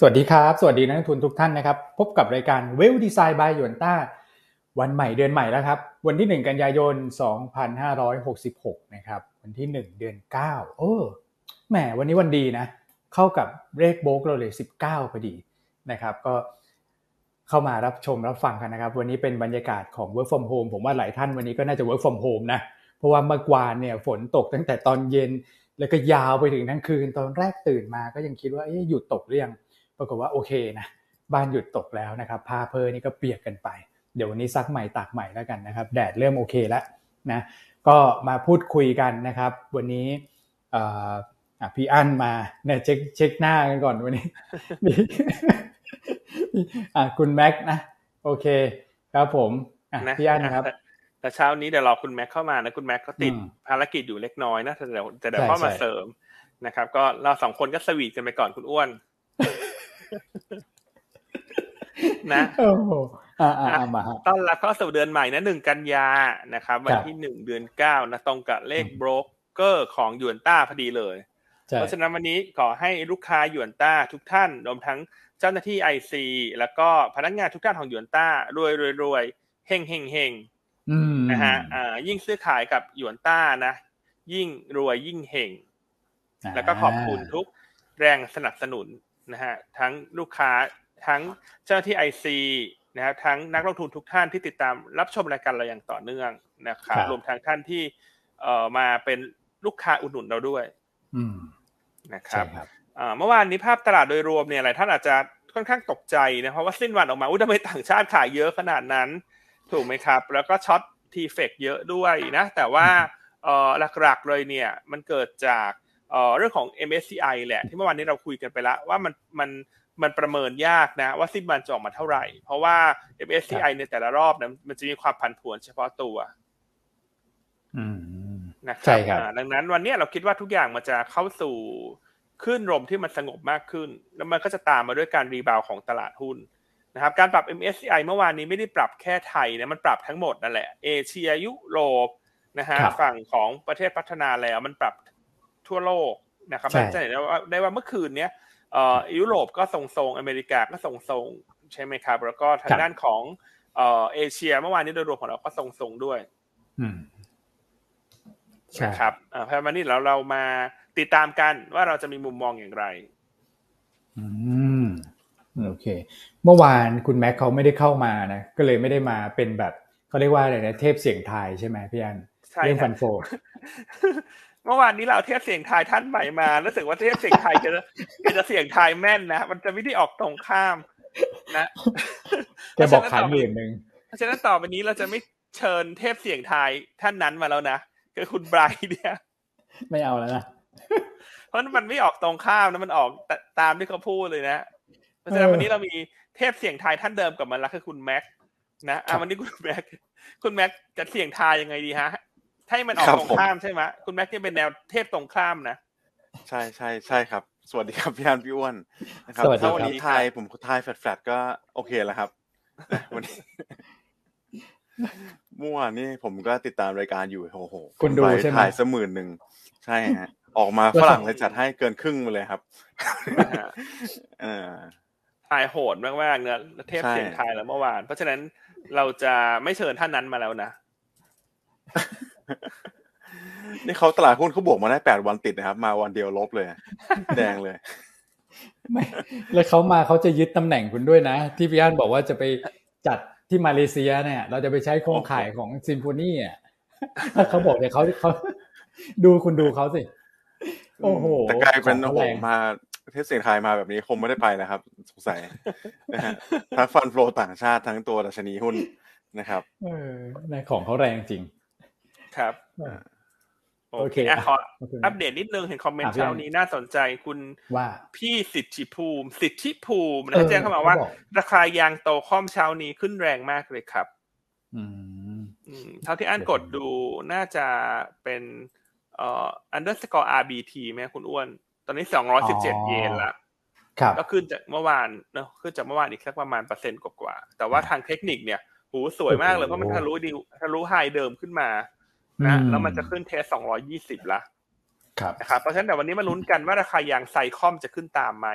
สวัสดีครับ สวัสดีนักทุนทุกท่านนะครับ พบกับรายการเวลดีไซน์บายยวนต้าวันใหม่เดือนใหม่แล้วครับ วันที่ 1 กันยายน 2566 นะครับ วันที่ 1 เดือน 9 โอ้แหมวันนี้วันดีนะ เข้ากับเลขโบกเราเลย 19พอดีนะครับ ก็เข้ามารับชมรับฟังกันนะครับ วันนี้เป็นบรรยากาศของ work from home ผมว่าหลายท่านวันนี้ก็น่าจะ work from home นะเพราะว่าเมื่อวานเนี่ยฝนตกตั้งแต่ตอนเย็น แล้วก็ยาวไปถึงทั้งคืน ตอนแรกตื่นมาก็ยังคิดว่าหยุดตกหรือยัง ปรากฏว่าโอเคนะบ้านหยุดตกแล้วนะครับผ้าเพลนี่ก็เปียกกันไป เดี๋ยววันนี้ซักใหม่ตากใหม่แล้วกันนะครับ แดดเริ่มโอเคแล้วนะก็มาพูดคุยกันนะครับ วันนี้พี่อั้นมาเนี่ยเช็คเช็คหน้ากันก่อนวันนี้มีคุณแม็กนะโอเคครับผมพี่อั้นนะครับแต่เช้านี้เดี๋ยวรอคุณแม็กเข้ามานะคุณแม็กก็ติดภารกิจอยู่เล็กน้อยนะแต่เดี๋ยวแต่เดี๋ยวเข้ามาเสริมนะครับ ก็เราสองคนก็สวีทกันไปก่อนคุณอ้วน นะโอ้โหอ่าอ่ามาต้อนรับเข้าสู่เดือนใหม่นะหนึ่งกันยานะครับ วันที่หนึ่งเดือนเก้านะตรงกับเลขโบรกเกอร์ของหยวนต้าพอดีเลย เพราะฉะนั้นวันนี้ขอให้ลูกค้าหยวนต้าทุกท่านรวมทั้งเจ้าหน้าที่ไอซีแล้วก็พนักงานทุกท่านของหยวนต้ารวยรวยรวยเฮงเฮงเฮงนะฮะอ่ายิ่งซื้อขายกับหยวนต้านะ ยิ่งรวยยิ่งเฮงแล้วก็ขอบคุณทุกแรงสนับสนุน นะฮะทั้งลูกค้าทั้งเจ้าหน้าที่ไอซีนะครับทั้งนักลงทุนทุกท่านที่ติดตามรับชมรายการเราอย่างต่อเนื่องนะครับรวมทั้งท่านที่เอ่อมาเป็นลูกค้าอุดหนุนเราด้วยนะครับเมื่อวานนี้ภาพตลาดโดยรวมเนี่ยหลายท่านอาจจะค่อนข้างตกใจนะเพราะว่าสิ้นวันออกมาอุ้ยทำไมต่างชาติขายเยอะขนาดนั้น ถูกไหมครับ แล้วก็ช็อตทีเฟกเยอะด้วยนะ แต่ว่าเออหลักๆเลยเนี่ยมันเกิดจาก เรื่องของ MSCI แหละที่เมื่อวานนี้เราคุยกันไปแล้วว่ามันมันมันประเมินยากนะว่าสิ้นวันจะออกมาเท่าไหร่ เพราะว่า MSCI ในแต่ละรอบนะมันจะมีความผันผวนเฉพาะตัวนะครับดังนั้นวันนี้เราคิดว่าทุกอย่างมันจะเข้าสู่ขึ้นลมที่มันสงบมากขึ้น แล้วมันก็จะตามมาด้วยการรีบาวของตลาดหุ้นนะครับ การปรับ MSCI เมื่อวานนี้ไม่ได้ปรับแค่ไทยนะมันปรับทั้งหมดนั่นแหละเอเชียยุโรปนะฮะฝั่งของประเทศพัฒนาแล้วมันปรับ ทั่วโลกนะครับจะเห็นได้ว่าได้ว่าเมื่อคืนเนี้ยเอ่อยุโรปก็ทรงๆอเมริกาก็ทรงๆใช่ไหมครับ แล้วก็ทางด้านของเอ่อเอเชียเมื่อวานนี้โดยรวมของเราก็ทรงๆด้วยอืมใช่ครับอ่าเพราะวันนี้เราเรามาติดตามกันว่าเราจะมีมุมมองอย่างไร อืมโอเค เมื่อวานคุณแม็กเขาไม่ได้เข้ามานะ ก็เลยไม่ได้มาเป็นแบบเขาเรียกว่าอะไรนะเทพเสียงไทยใช่ไหมพี่อันเรื่องฟันโฟเมื่อวานนี้เราเทพเสียงไทยท่านใหม่มารู้สึกว่าเทพเสียงไทยจะจะเสียงไทยแม่นนะมันจะไม่ได้ออกตรงข้ามนะแกบอกขายหมื่นหนึ่งเพราะฉะนั้นต่อไปนี้เราจะไม่เชิญเทพเสียงไทยท่านนั้นมาแล้วนะคือคุณไบรท์เนี่ย ไม่เอาแล้วนะเพราะมันไม่ออกตรงข้ามนะมันออกตามที่เขาพูดเลยนะเพราะฉะนั้นวันนี้เรามีเทพเสียงไทยท่านเดิมกับมันแล้วคือคุณแม็กนะอะวันนี้คุณแม็กคุณแม็กจะเสียงไทยยังไงดีฮะ ถ้ามันออกตรงข้ามใช่ไหมคุณแม็กที่เป็นแนวเทพตรงข้ามนะ ใช่ใช่ใช่ครับ สวัสดีครับพี่อันพี่อ้วนนะครับถ้าวันนี้ทายผมทายแฟลตก็โอเคแล้วครับวันนี้เมื่อวานนี้ผมก็ติดตามรายการอยู่โอ้โหคุณดูใช่ไหมถ่ายสมื่นหนึ่งใช่ฮะออกมาฝรั่งเลยจัดให้เกินครึ่งมาเลยครับเออถ่ายโหดมากๆเนอะเทพเสียงไทยแล้วเมื่อวาน เพราะฉะนั้นเราจะไม่เชิญท่านนั้นมาแล้วนะ นี่เขาตลาดหุ้นเขาบวกมาได้แปดวันติดนะครับ มาวันเดียวลบเลย แดงเลยไม่แล้วเขามาเขาจะยึดตำแหน่งคุณด้วยนะ ที่พี่อันบอกว่าจะไปจัดที่มาเลเซียเนี่ย เราจะไปใช้โครงข่ายของซิมโฟนีอะเขาบอกเนี่ยเขาเขาดูคุณดูเขาสิ โอ้โหแต่กลายเป็นโอ้โหมาเทศเสียงไทยมาแบบนี้คงไม่ได้ไปนะครับ สงสัยนะฮะทั้งฟันโฟลต่างชาติทั้งตัวดัชนีหุ้นนะครับเออในของเขาแรงจริง ครับโอเคอขออัปเดตนิดนึงเห็นคอมเมนต์เช้านี้น่าสนใจคุณว่าพี่สิทธิภูมิ สิทธิภูมินะแจ้งเข้ามาว่า ราคายางโตคอมเช้านี้ขึ้นแรงมากเลยครับ อืมเท่าที่อ่านกดดูน่าจะเป็นเอ่อ underscore RBT ไหมคุณอ้วน ตอนนี้สองร้อยสิบเจ็ดเยนละก็ขึ้นจากเมื่อวานเนาะขึ้นจากเมื่อวานอีกสักประมาณเปอร์เซ็นต์กว่าแต่ว่าทางเทคนิคเนี่ยหูสวยมากเลยเพราะมันทะลุดีทะลุ high เดิมขึ้นมา นะแล้วมันจะขึ้น test สองร้อยยี่สิบละนะครับเพราะฉะนั้นแต่วันนี้มาลุ้นกันว่าราคายาง SICOM จะขึ้นตามไหม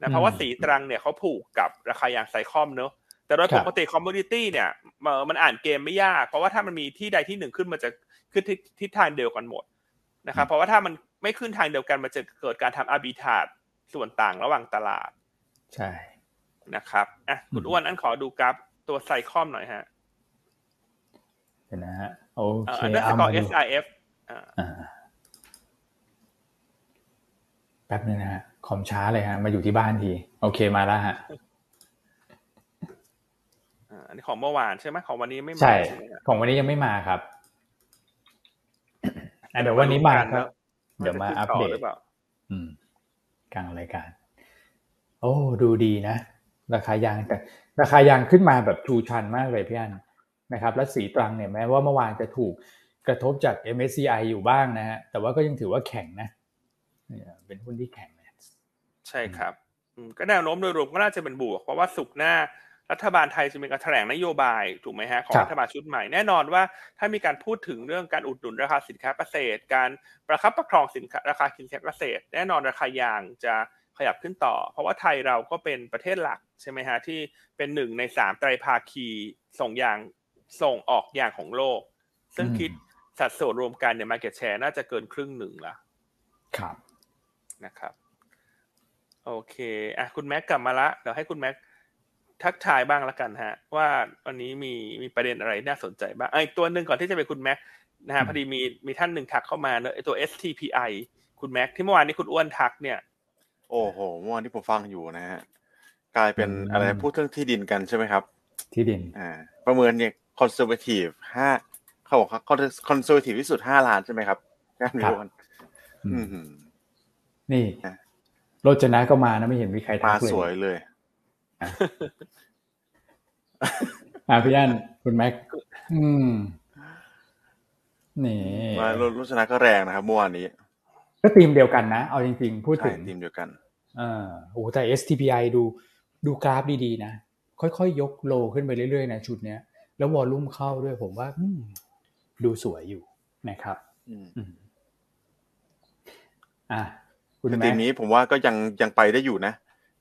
นะเพราะว่าศรีตรังเนี่ยเขาผูกกับราคายาง SICOM เนอะแต่โดยปกติ commodity เนี่ยมันอ่านเกมไม่ยาก เพราะว่าถ้ามันมีที่ใดที่หนึ่งขึ้นมันจะขึ้นทิศทางเดียวกันหมดนะครับเพราะว่าถ้ามันไม่ขึ้นทางเดียวกันมันจะเกิดการทำ arbitrageส่วนต่างระหว่างตลาด ใช่นะครับอะคุณอ้วนอันขอดูกราฟตัวไซคอมหน่อยฮะเห็นนะฮะ โอเคอันนั้นสกอร์ SIF อ่าแป๊บนึงนะฮะคอมช้าเลยฮะ มาอยู่ที่บ้านที โอเคมาแล้วฮะอันนี้ของเมื่อวานใช่ไหมของวันนี้ไม่มาใช่ของวันนี้ยังไม่มาครับเดี๋ยววันนี้มาครับ เดี๋ยวมาอัปเดตอืมกลางรายการ โอ้ ดูดีนะ ราคายางแต่ ราคายางขึ้นมาแบบทูชันมากเลยพี่อัน นะครับและสีตรังเนี่ยแม้ว่าเมื่อวานจะถูกกระทบจาก MSCI อยู่บ้างนะฮะแต่ว่าก็ยังถือว่าแข็งนะเป็นหุ้นที่แข็งใช่ครับก็แนวโน้มโดยรวมก็น่าจะเป็นบวก เพราะว่าสุกหน้ารัฐบาลไทยจะมีการแถลงนโยบายถูกไหมฮะของรัฐบาลชุดใหม่แน่นอนว่าถ้ามีการพูดถึงเรื่องการอุดหนุนราคาสินค้าเกษตร การประคับประคองสินค้าราคาสินค้าเกษตร แน่นอนราคายางจะขยับขึ้นต่อ เพราะว่าไทยเราก็เป็นประเทศหลักใช่ไหมฮะที่เป็นหนึ่งในสามไตรภาคีส่งยาง ส่งออกยางของโลก ซึ่งคิดสัดส่วนรวมกันเนี่ยมาเก็ตแชร์น่าจะเกินครึ่งหนึ่งละครับนะครับ โอเคอะคุณแม็กกลับมาละเดี๋ยวให้คุณแม็กทักทายบ้างละกันฮะ ว่าวันนี้มีมีประเด็นอะไรน่าสนใจบ้างไอ้ตัวหนึ่งก่อนที่จะไปคุณแม็กนะฮะพอดีมีมีท่านหนึ่งทักเข้ามาเนอะไอ้ตัว STPI คุณแม็กที่เมื่อวานนี้คุณอ้วนทักเนี่ย โอ้โหเมื่อวานที่ผมฟังอยู่นะฮะกลายเป็นอะไรพูดเรื่องที่ดินกันใช่ไหมครับ ที่ดินอ่าประเมินเนี่ย conservative ห้าเขาบอก conservative ที่สุดห้าล้านใช่ไหมครับแค่นี้วันอืมนี่โรจนะก็มานะไม่เห็นมีใครทักเลยมาสวยเลยอ่าพี่อันคุณแม็กอืมนี่มาโรจนะก็แรงนะครับเมื่อวานนี้ ก็ทีมเดียวกันนะ เอาจริงๆ พูดถึงทีมเดียวกันอ่าโอ้แต่ STPI ดูดูกราฟดีๆนะ ค่อยๆ ยกโลขึ้นไปเรื่อยๆนะชุดเนี้ย แล้ววอลลุ่มเข้าด้วยผมว่าดูสวยอยู่นะครับอืมอ่าคุณทีมนี้ผมว่าก็ยังยังไปได้อยู่นะ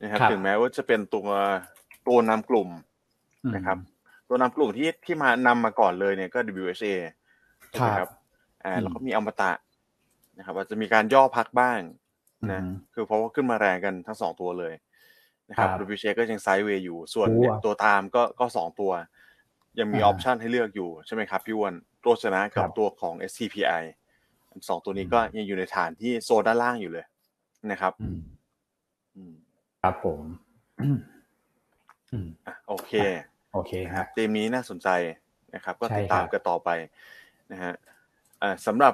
นะครับ ถึงแม้ว่าจะเป็นตัวตัวนำกลุ่มนะครับ ตัวนำกลุ่มที่ที่มานำมาก่อนเลยเนี่ยก็ WSA นะครับอ่าแล้วก็มีอมตะนะครับอาจจะมีการย่อพักบ้างนะคือเพราะว่าขึ้นมาแรงกันทั้งสองตัวเลยนะครับ WSA ก็ยังไซด์เวย์อยู่ ส่วนตัวตามก็ก็สองตัว ยังมี option ให้เลือกอยู่ใช่ไหมครับพี่วอนตัวชนะกับตัวของ STPI สองตัวนี้ก็ยังอยู่ในฐานที่โซนด้านล่างอยู่เลยนะครับครับผมโอเค โอเคครับเตมนี้น่าสนใจนะครับ ก็ติดตามกันต่อไปนะฮะสำหรับ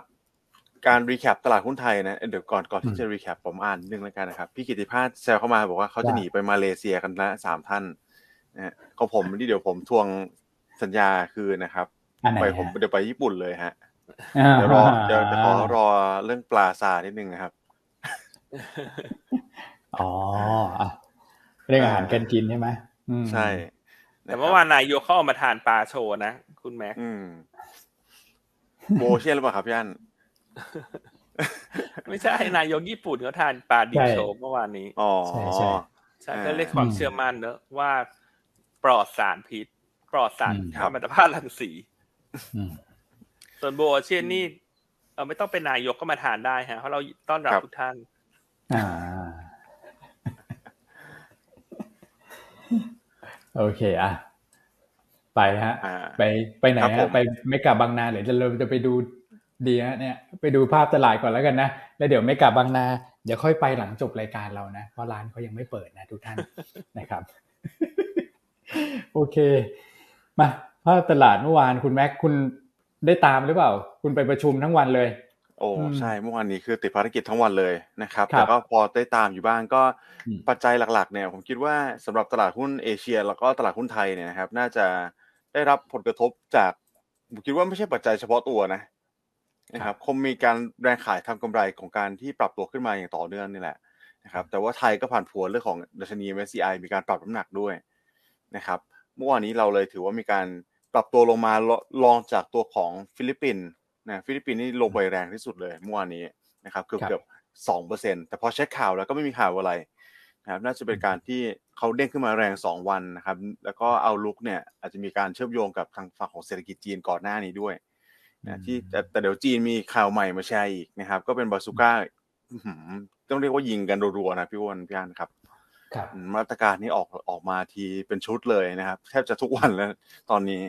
การ recap ตลาดหุ้นไทยนะเดี๋ยวก่อนก่อนที่จะ recap ผมอ่านนึงแล้วกันนะครับ พี่กิติภาสแซวเข้ามาบอกว่าเขาจะหนีไปมาเลเซียกันละสามท่านนะฮะของผมที่เดี๋ยวผมทวง สัญญาคือนะครับไปผมเดี๋ยวไปญี่ปุ่นเลยฮะเดี๋ยวรอเดี๋ยวจะขอรอเรื่องปลาซานิดนึงนะครับอ๋อเรื่องอาหารกันกินใช่ไหมใช่ แต่เมื่อวานนายโยเข้ามาทานปลาโชว์นะ คุณแม็กโบเชียนหรือเปล่าครับพี่อันไม่ใช่นายโยญี่ปุ่นเขาทานปลาดิบโชว์เมื่อวานนี้อ๋อใช่ใช่ใช่ก็เรียกความเชื่อมั่นเนอะว่าปลอดสารพิษ ปลอดสารธรรมชาติรังสีส่วนโบเชียนนี่เออไม่ต้องเป็นนายกก็มาทานได้ฮะเพราะเราต้อนรับทุกท่านอ่าโอเคอะไปฮะไปไปไหนฮะไปไม่กลับบางนาเดี๋ยวจะเราจะไปดูดีฮะเนี่ย ไปดูภาพตลาดก่อนแล้วกันนะแล้วเดี๋ยวไม่กลับบางนาเดี๋ยวค่อยไปหลังจบรายการเรานะเพราะร้านเขายังไม่เปิดนะทุกท่านนะครับ โอเค มาภาพตลาดเมื่อวานคุณแม็กคุณได้ตามหรือเปล่า คุณไปประชุมทั้งวันเลย โอ้ใช่เมื่อวานนี้คือติดภารกิจทั้งวันเลยนะครับแต่ก็พอได้ตามอยู่บ้างก็ปัจจัยหลักๆเนี่ยผมคิดว่าสำหรับตลาดหุ้นเอเชีย แล้วก็ตลาดหุ้นไทยเนี่ยนะครับ น่าจะได้รับผลกระทบจากผมคิดว่าไม่ใช่ปัจจัยเฉพาะตัวนะนะครับคงมีการแรงขายทำกำไรของการที่ปรับตัวขึ้นมาอย่างต่อเนื่องนี่แหละนะครับแต่ว่าไทยก็ผ่านพ้นเรื่องของดัชนี MSCI มีการปรับน้ำหนักด้วยนะครับ เมื่อวานนี้เราเลยถือว่ามีการปรับตัวลงมารองจากตัวของฟิลิปปินส์นะฟิลิปปินส์นี่ลงไปแรงที่สุดเลยเมื่อวานนี้นะครับเกือบเกือบสองเปอร์เซ็นต์แต่พอเช็คข่าวแล้วก็ไม่มีข่าวอะไรนะครับน่าจะเป็นการที่เขาเด้งขึ้นมาแรงสองวันนะครับ แล้วก็เอาลุกเนี่ยอาจจะมีการเชื่อมโยงกับทางฝั่งของเศรษฐกิจจีนก่อนหน้านี้ด้วยนะที่แต่แต่เดี๋ยวจีนมีข่าวใหม่มาแชร์อีกนะครับ ก็เป็นบาซูก้าต้องเรียกว่ายิงกันรัวๆนะพี่วอนพี่อันครับ มาตรการนี้ออกออกมาทีเป็นชุดเลยนะครับ แทบจะทุกวันแล้วตอนนี้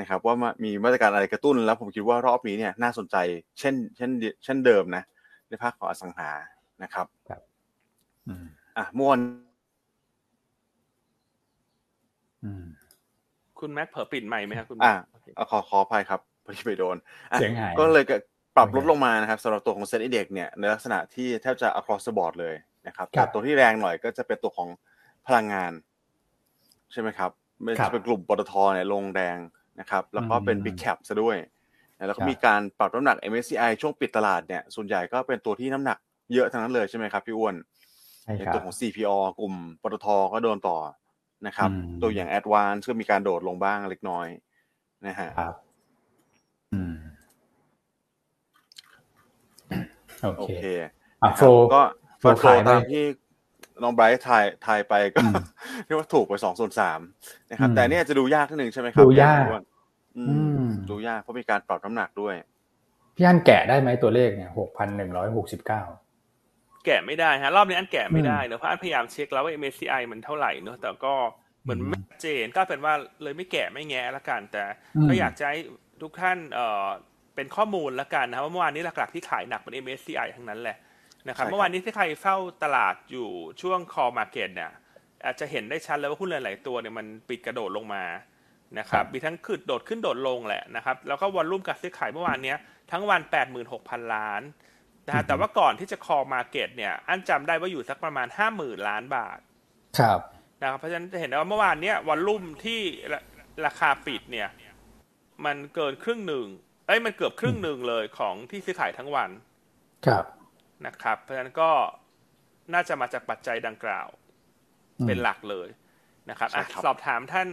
นะครับ ว่ามีมาตรการอะไรกระตุ้น แล้วผมคิดว่ารอบนี้เนี่ยน่าสนใจ เช่น เช่น เช่นเดิมนะในภาคของอสังหานะครับครับอะม่วนคุณแม็กเผอปิดใหม่ไหมครับคุณอ่าขอขออภัยครับพอดีไปโดนเสียงหายก็เลยปรับลดลงมานะครับสำหรับตัวของเซ็ตอินเด็กเนี่ยในลักษณะที่แทบจะ across the board เลย นะครับแต่ตัวที่แรงหน่อยก็จะเป็นตัวของพลังงาน ใช่ไหมครับไม่ใช่เป็นกลุ่มปตทเนี่ยลงแดงนะครับ แล้วก็เป็น big cap ซะด้วยแล้วก็มีการปรับน้ำหนัก MSCI ช่วงปิดตลาดเนี่ยส่วนใหญ่ก็เป็นตัวที่น้ำหนักเยอะทั้งนั้นเลยใช่ไหมครับพี่อ้วนในตัวของ CPO กลุ่มปตทก็โดนต่อนะครับ ตัวอย่าง Advance ก็มีการโดดลงบ้างเล็กน้อยนะฮะครับอืมโอเคอะโฟ ก็โฟขายตามที่น้องไบรท์ทายทายไปก็เรียกว่าถูกไปสองส่วนสามนะครับ แต่เนี่ยจะดูยากนิดนึงใช่ไหมครับ ดูยากดูยากเพราะมีการปรับน้ำหนักด้วย พี่อันแกะได้ไหมตัวเลขเนี่ยหกพันหนึ่งร้อยหกสิบเก้าแกะไม่ได้ฮะ รอบนี้อันแกะไม่ได้เนอะเพราะอันพยายามเช็คแล้วว่า MSCI มันเท่าไหร่เนอะแต่ก็เหมือนไม่เจนก็เป็นว่าเลยไม่แกะไม่แงะละกัน แต่ก็อยากจะให้ทุกท่านเอ่อเป็นข้อมูลละกันนะครับว่าเมื่อวานนี้หลักๆที่ขายหนักเป็น MSCI ทั้งนั้นแหละ นะครับเมื่อวานนี้ที่ใครเฝ้าตลาดอยู่ช่วงคอมาเก็ตเนี่ยอาจจะเห็นได้ชัดเลยว่าหุ้นหลาย ๆ ตัวเนี่ยมันปิดกระโดดลงมานะครับมีทั้งขึ้นโดดขึ้นโดดลงแหละนะครับแล้วก็วอลลุ่มการซื้อขายเมื่อวานนี้ทั้งวัน 86,000 ล้านนะฮะแต่ว่าก่อนที่จะคอมาเก็ตเนี่ยอันจำได้ว่าอยู่สักประมาณ 50,000 ล้านบาทครับนะครับเพราะฉะนั้นจะเห็นได้ว่าเมื่อวานเนี้ยวอลลุ่มที่ราคาปิดเนี่ยมันเกินครึ่งหนึ่งเอ้ยมันเกือบครึ่งหนึ่งเลยของที่ซื้อขายทั้งวันครับ นะครับ เพราะฉะนั้นก็น่าจะมาจากปัจจัยดังกล่าวเป็นหลักเลยนะครับอสอบถามท่าน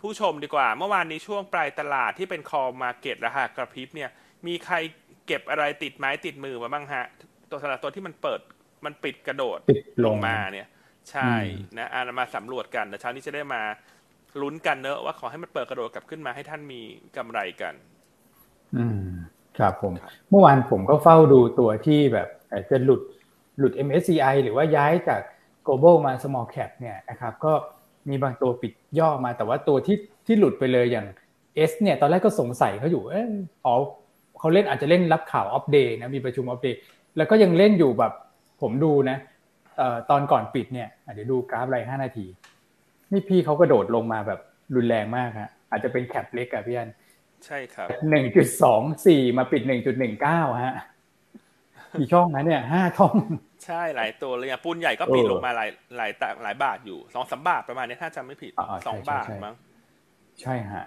ผู้ชมดีกว่า เมื่อวานนี้ช่วงปลายตลาดที่เป็นคอมาเก็ตราคากระพริบเนี่ย มีใครเก็บอะไรติดไม้ติดมือมาบ้างฮะ ตัวสลับตัวที่มันเปิดมันปิดกระโดดลงมาเนี่ย ใช่นะอ่ามาสำรวจกันแต่เช้านี้จะได้มาลุ้นกันเนอะว่าขอให้มันเปิดกระโดดกลับขึ้นมาให้ท่านมีกำไรกัน อืมครับผม เมื่อวานผมก็เฝ้าดูตัวที่แบบ จะหลุดหลุด MSCI หรือว่าย้ายจาก global มา small cap เนี่ยนะครับก็มีบางตัวปิดย่อมาแต่ว่าตัวที่ที่หลุดไปเลยอย่าง S เนี่ยตอนแรกก็สงสัยเขาอยู่เอออ๋อเขาเล่นอาจจะเล่นรับข่าวอัปเดตนะมีประชุมอัปเดตแล้วก็ยังเล่นอยู่แบบผมดูนะตอนก่อนปิดเนี่ยเดี๋ยวดูกราฟรายห้านาที นี่พี่เขากระโดดลงมาแบบรุนแรงมากฮะอาจจะเป็นแคปเล็กอะพี่อันใช่ครับหนึ่งจุดสองสี่มาปิดหนึ่งจุดหนึ่งเก้าฮะ กี่ช่องนะเนี่ยห้าช่องใช่หลายตัวเลยอะปูนใหญ่ก็ปิดลงมาหลายหลายหลายบาทอยู่สองสามบาทประมาณนี้ถ้าจำไม่ผิดสองบาทมั้งใช่ฮะ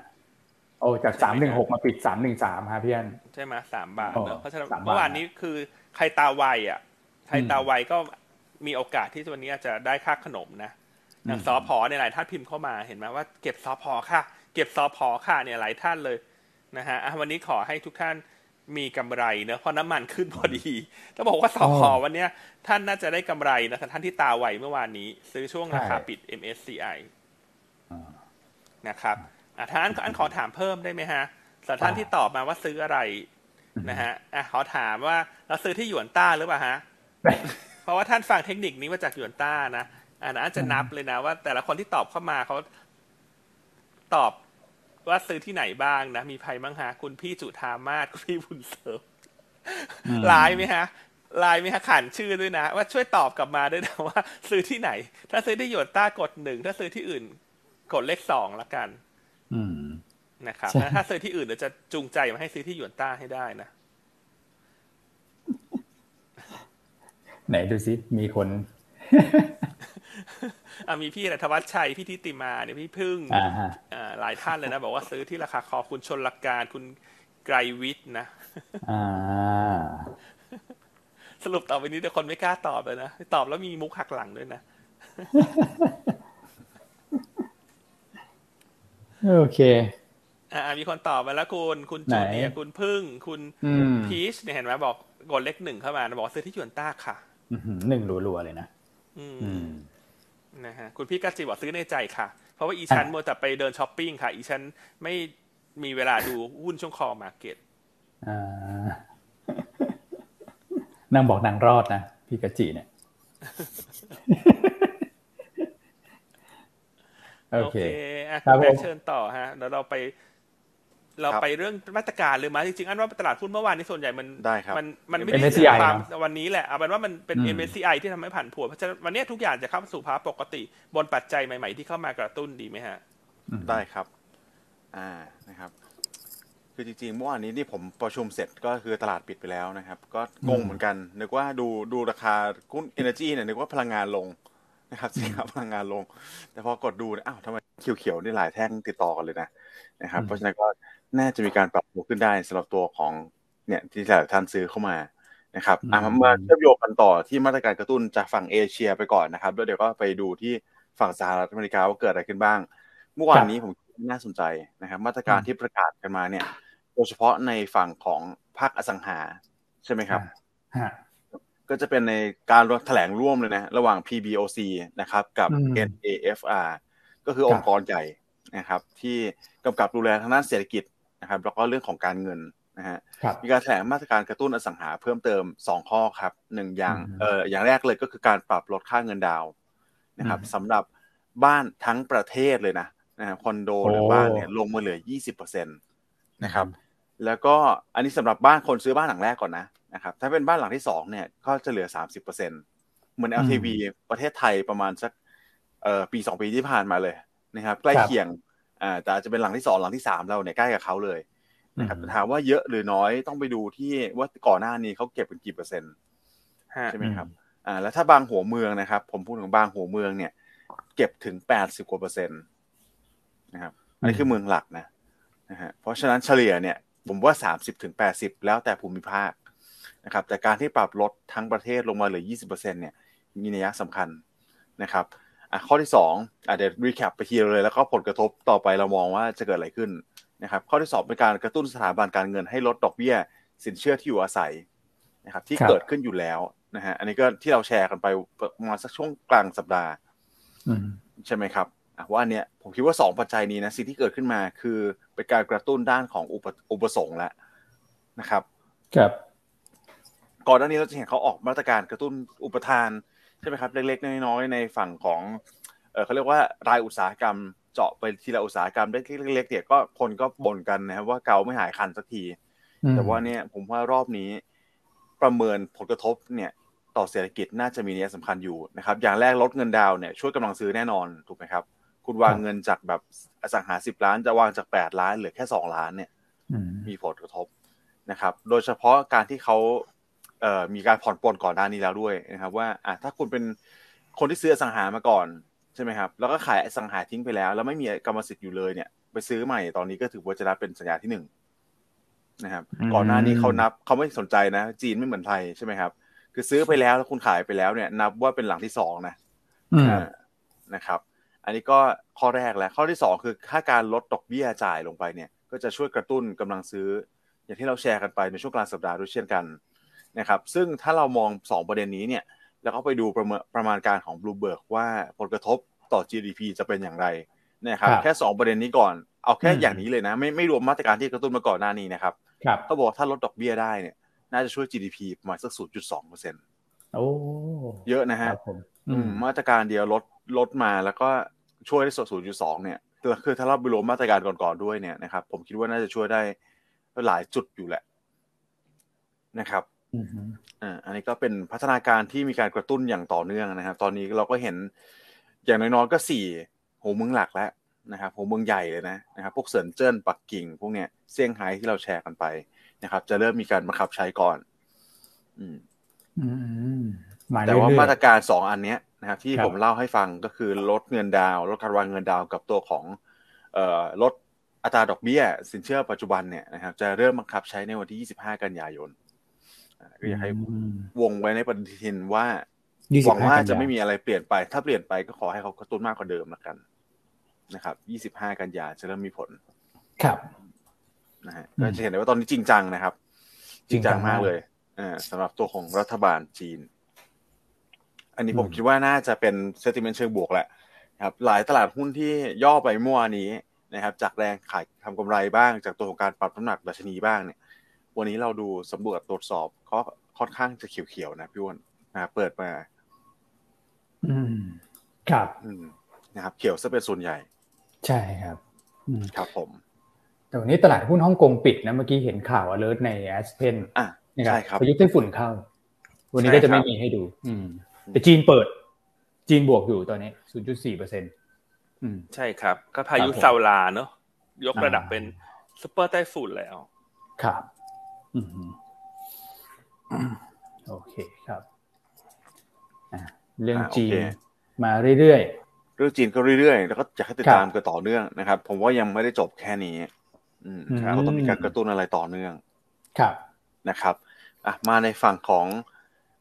โอ้จากสามหนึ่งหกมาปิดสามหนึ่งสามฮะพี่อันใช่ไหมสามบาทเนอะเพราะฉะนั้นเมื่อวานนี้คือใครตาไวอะใครตาไวก็มีโอกาสที่ตัวนี้จะได้ค่าขนมนะอย่างซอพอในหลายท่านพิมพ์เข้ามาเห็นไหมว่าเก็บซอพอค่ะ เก็บซอพอค่ะเนี่ยหลายท่านเลยนะฮะวันนี้ขอให้ทุกท่าน มีกำไรเนอะเพราะน้ำมันขึ้นพอดีต้องบอกว่าสอพอวันนี้ท่านน่าจะได้กำไรนะท่านที่ตาไวเมื่อวานนี้ ซื้อช่วงราคาปิด MSCI นะครับอะท่านอันขอถามเพิ่มได้ไหมฮะสำหรับท่านที่ตอบมาว่าซื้ออะไรนะฮะอะขอถามว่าเราซื้อที่หยวนต้าหรือเปล่าฮะเพราะว่าท่านฟังเทคนิคนี้มาจากหยวนต้านะอ่านะจะนับเลยนะว่า แต่ละคนที่ตอบเข้ามาเขาตอบ ว่าซื้อที่ไหนบ้างนะ มีใครบ้างฮะ คุณพี่จุธามาศคุณพี่บุญเสริมไลน์ไหมฮะไลน์ไหมฮะขันชื่อด้วยนะ ว่าช่วยตอบกลับมาด้วยนะว่า ซื้อที่ไหน ถ้าซื้อที่โยต้ากดหนึ่งถ้าซื้อที่อื่น กดเลขสองละกันนะครับถ้าซื้อที่อื่นเดี๋ยวจะจูงใจมาให้ซื้อที่หยวนต้าให้ได้นะไหนดูซิมีคน มีพี่รัฐวัชชัย พี่ทิติมาเนี่ยพี่พึ่งหลายท่านเลยนะ บอกว่าซื้อที่ราคาคอคุณชนลักการคุณไกรวิทย์นะสรุปต่อไปนี้แต่คนไม่กล้าตอบเลยนะ ตอบแล้วมีมุกหักหลังด้วยนะ โอเค อ่ามีคนตอบมาแล้วคุณ คุณจูเนียคุณพึ่ง คุณพีชเนี่ยเห็นไหมบอกกดเลขหนึ่งเข้ามาบอกซื้อที่ยวนต้าค่ะหนึ่งรัวๆเลยนะอืม นะฮะคุณพี่กัจจิบอกซื้อในใจค่ะ เพราะว่าอีชันมัวแต่ไปเดินช้อปปิ้งค่ะ อีชันไม่มีเวลาดูหุ้นช่วงคอมาเก็ตนางบอกนางรอดนะ พี่กัจจิเนี่ยโอเคอะเชิญต่อฮะ แล้วเราไป เราไปเรื่องมาตรการเลยมาจริงๆอันว่าตลาดหุ้นเมื่อวานนี้ส่วนใหญ่มันได้ครับมันมันไม่ได้เความวันนี้แหละเอาเป็นว่ามันเป็น MSCI ที่ทำให้ผ่านผัวเพราะฉะนั้นวันนี้ทุกอย่างจะเข้าสู่ภาวะปกติ บนปัจจัยใหม่ ๆ ที่เข้ามากระตุ้นดีไหมฮะ ได้ครับ อ่านะครับ คือจริงๆเมื่อวานนี้นี่ผมประชุมเสร็จก็คือตลาดปิดไปแล้วนะครับ ก็งงเหมือนกันนึกว่าดูดูราคาหุ้นเอเนจีเนี่ยนึกว่าพลังงานลงนะครับสินค้าพลังงานลง แต่พอกดดูอ้าวทำไม เขียวๆนี่หลายแท่งติดต่อกันเลยนะนะครับ เพราะฉะนั้นก็น่าจะมีการปรับตัวขึ้นได้สำหรับตัวของเนี่ยที่หลายท่านซื้อเข้ามานะครับอะมาเชื่อมโยงกันต่อที่มาตรการกระตุ้นจากฝั่งเอเชียไปก่อนนะครับแล้วเดี๋ยวก็ไปดูที่ฝั่งสหรัฐอเมริกาว่าเกิดอะไรขึ้นบ้าง เมื่อวานนี้ผมน่าสนใจนะครับ มาตรการที่ประกาศกันมาเนี่ยโดยเฉพาะในฝั่งของภาคอสังหาใช่ไหมครับก็จะเป็นในการแถลงร่วมเลยนะ ระหว่าง PBOC นะครับ กับ NAFR ก็คือองค์กรใหญ่นะครับ ที่กำกับดูแลทางด้านเศรษฐกิจนะครับ แล้วก็เรื่องของการเงินนะฮะมีการแถลงมาตรการกระตุ้นอสังหาเพิ่มเติม 2 ข้อครับหนึ่งอย่างเอออย่างแรกเลยก็คือการปรับลดค่าเงินดาวนะครับสำหรับบ้านทั้งประเทศเลยนะนะคอนโดหรือบ้านเนี่ยลงมาเหลือ 20%นะครับ แล้วก็อันนี้สำหรับบ้านคนซื้อบ้านหลังแรกก่อนนะนะครับ ถ้าเป็นบ้านหลังที่สองเนี่ยก็จะเหลือ 30%เหมือน LTV ประเทศไทยประมาณสัก เอ่อปีสองปีที่ผ่านมาเลยนะครับใกล้เคียงอ่าแต่อาจจะเป็นหลังที่สองหลังที่สามเราเนี่ยใกล้กับเขาเลยนะครับถามว่าเยอะหรือน้อยต้องไปดูที่ว่าก่อนหน้านี้เขาเก็บเป็นกี่เปอร์เซ็นต์ใช่ไหมครับอ่าแล้วถ้าบางหัวเมืองนะครับ ผมพูดถึงบางหัวเมืองเนี่ย เก็บถึงแปดสิบกว่าเปอร์เซ็นต์นะครับอันนี้คือเมืองหลักนะนะฮะเพราะฉะนั้นเฉลี่ยเนี่ย ผมว่าสามสิบถึงแปดสิบแล้วแต่ภูมิภาคนะครับแต่การที่ปรับลดทั้งประเทศลงมาเหลือยี่สิบเปอร์เซ็นเนี่ยมีนัยสำคัญนะครับ อะข้อที่สองอะเดี๋ยว recap ไปทีเลยแล้วก็ผลกระทบต่อไปเรามองว่าจะเกิดอะไรขึ้นนะครับข้อที่สองเป็นการกระตุ้นสถาบันการเงินให้ลดดอกเบี้ย สินเชื่อที่อยู่อาศัยนะครับที่เกิดขึ้นอยู่แล้วนะฮะอันนี้ก็ที่เราแชร์กันไปประมาณสักช่วงกลางสัปดาห์ใช่ไหมครับว่าอันเนี้ยผมคิดว่าสองปัจจัยนี้นะสิ่งที่เกิดขึ้นมาคือเป็นการกระตุ้นด้านของอุปอุปสงค์แล้วนะครับ ครับ ก่อนหน้านี้เราจะเห็นเขาออกมาตรการกระตุ้นอุปทานใช่ไหมครับเล็ก ๆ น้อยๆในฝั่งของเออเขาเรียกว่ารายอุตสาหกรรมเจาะไปทีละอุตสาหกรรมเล็กๆเนี่ยก็คนก็บ่นกันนะครับว่าเกาไม่หายคันสักที แต่ว่าเนี่ยผมว่ารอบนี้ประเมินผลกระทบเนี่ยต่อเศรษฐกิจน่าจะมีนัยสำคัญอยู่นะครับอย่างแรกลดเงินดาวเนี่ยช่วยกำลังซื้อแน่นอนถูกไหมครับ คุณวางเงินจากแบบอสังหาสิบล้านจะวางจากแปดล้านเหลือแค่สองล้านเนี่ยมีผลกระทบนะครับ โดยเฉพาะการที่เขาเอ่อ มีการผ่อนปลนก่อนหน้านี้แล้วด้วยนะครับ ว่าอะถ้าคุณเป็นคนที่ซื้อสังหามาก่อนใช่ไหมครับ แล้วก็ขายสังหาทิ้งไปแล้ว แล้วไม่มีกรรมสิทธิ์อยู่เลยเนี่ย ไปซื้อใหม่ตอนนี้ก็ถือว่าจะนับเป็นสัญญาที่หนึ่งนะครับ ก่อนหน้านี้เขานับเขาไม่สนใจนะ จีนไม่เหมือนไทยใช่ไหมครับ คือซื้อไปแล้วแล้วคุณขายไปแล้วเนี่ย นับว่าเป็นหลังที่สองนะนะครับ อันนี้ก็ข้อแรกแล้ว ข้อที่สองคือค่าการลดดอกเบี้ยจ่ายลงไปเนี่ย ก็จะช่วยกระตุ้นกำลังซื้อ อย่างที่เราแชร์กันไปในช่วงกลางสัปดาห์ด้วยเช่นกัน นะครับซึ่งถ้าเรามองสองประเด็นนี้เนี่ยแล้วก็ไปดูประเมินประมาณการของบลูเบิร์กว่าผลกระทบต่อ GDP จะเป็นอย่างไรนะครับแค่สองประเด็นนี้ก่อนเอาแค่อย่างนี้เลยนะ ไม่ไม่รวมมาตรการที่กระตุ้นมาก่อนหน้านี้นะครับเขาบอกถ้าลดดอกเบี้ยได้เนี่ยน่าจะช่วย GDP ประมาณสักศูนย์จุดสองเปอร์เซ็นต์โอ้เยอะนะฮะมาตรการเดียวลดลดมาแล้วก็ช่วยได้ศูนย์จุดสองเนี่ยคือถ้าเราไปรวมมาตรการก่อนๆด้วยเนี่ยนะครับผมคิดว่าน่าจะช่วยได้หลายจุดอยู่แหละนะครับ อ่าอันนี้ก็เป็นพัฒนาการที่มีการกระตุ้นอย่างต่อเนื่องนะครับ ตอนนี้เราก็เห็นอย่างน้อยๆก็สี่หัวเมืองหลักแล้วนะครับหัวเมืองใหญ่เลยนะนะครับ พวกเซินเจิ้นปักกิ่ง พวกเนี้ยเซี่ยงไฮ้ที่เราแชร์กันไปนะครับ จะเริ่มมีการบังคับใช้ก่อน อืมแต่ว่ามาตรการสองอันเนี้ยนะครับ ที่ผมเล่าให้ฟังก็คือลดเงินดาวลดการวางเงินดาวกับตัวของ เอ่อลดอัตราดอกเบี้ย สินเชื่อปัจจุบันเนี่ยนะครับ จะเริ่มบังคับใช้ในวันที่ 25 กันยายน ก็อยากให้วงไว้ในปฏิทินว่าหวังว่าจะไม่มีอะไรเปลี่ยนไป ถ้าเปลี่ยนไปก็ขอให้เขากระตุ้นมากกว่าเดิมละกัน นะครับยี่สิบห้ากันยาจะเริ่มมีผล ครับนะฮะก็จะเห็นได้ว่าตอนนี้จริงจังนะครับ จริงจังมากเลยอ่าสำหรับตัวของรัฐบาลจีน อันนี้ผมคิดว่าน่าจะเป็นเซติเมนต์เชิงบวกแหละครับ หลายตลาดหุ้นที่ย่อไปเมื่อวานนี้นะครับ จากแรงขายทำกำไรบ้าง จากตัวของการปรับน้ำหนักดัชนีบ้างเนี่ย วันนี้เราดูสำรวจตรวจสอบก็ค่อนข้างจะเขียวๆนะพี่วอนนะเปิดมา อืม ครับ อืมนะครับ เขียวซะเป็นส่วนใหญ่ ใช่ครับครับผม แต่วันนี้ตลาดหุ้นฮ่องกงปิดนะเมื่อกี้เห็นข่าว alert ใน Aspen อะใช่ครับพายุไต้ฝุ่นเข้า วันนี้ก็จะไม่มีให้ดู อืม แต่จีนเปิด จีนบวกอยู่ตอนนี้ 0.4เปอร์เซ็นต์ใช่ครับ ก็พายุซาลาเนอะยกระดับเป็นซุปเปอร์ไต้ฝุ่นแล้ว ครับอืม โอเคครับเรื่องจีนมาเรื่อยๆ เรื่องจีนก็เรื่อยๆ แล้วก็อยากให้ติดตามกันต่อเนื่องนะครับ ผมว่ายังไม่ได้จบแค่นี้อืมเราต้องมีการกระตุ้นอะไรต่อเนื่อง ครับนะครับอะมาในฝั่งของ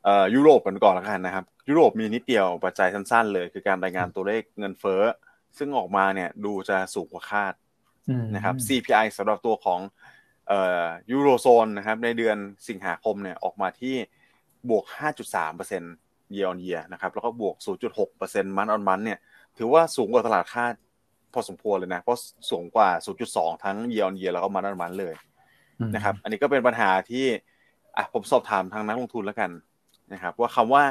เอ่อยุโรปกันก่อนแล้วกันนะครับ ยุโรปมีนิดเดียวปัจจัยสั้นๆ เลย คือการรายงานตัวเลขเงินเฟ้อ ซึ่งออกมาเนี่ยดูจะสูงกว่าคาดนะครับ CPI สำหรับตัวของเอ่อ ยูโรโซนนะครับในเดือนสิงหาคมเนี่ยออกมาที่บวก 5.3%เ year on year นะครับแล้วก็บวก 0.6%มันออนมันเนี่ยถือว่าสูงกว่าตลาดคาดพอสมควรเลยนะ เพราะสูงกว่า 0.2 ทั้ง year on year แล้วก็มันออนมันเลยนะครับ อันนี้ก็เป็นปัญหาที่อะผมสอบถามทางนักลงทุนแล้วกันนะครับว่าคำว่า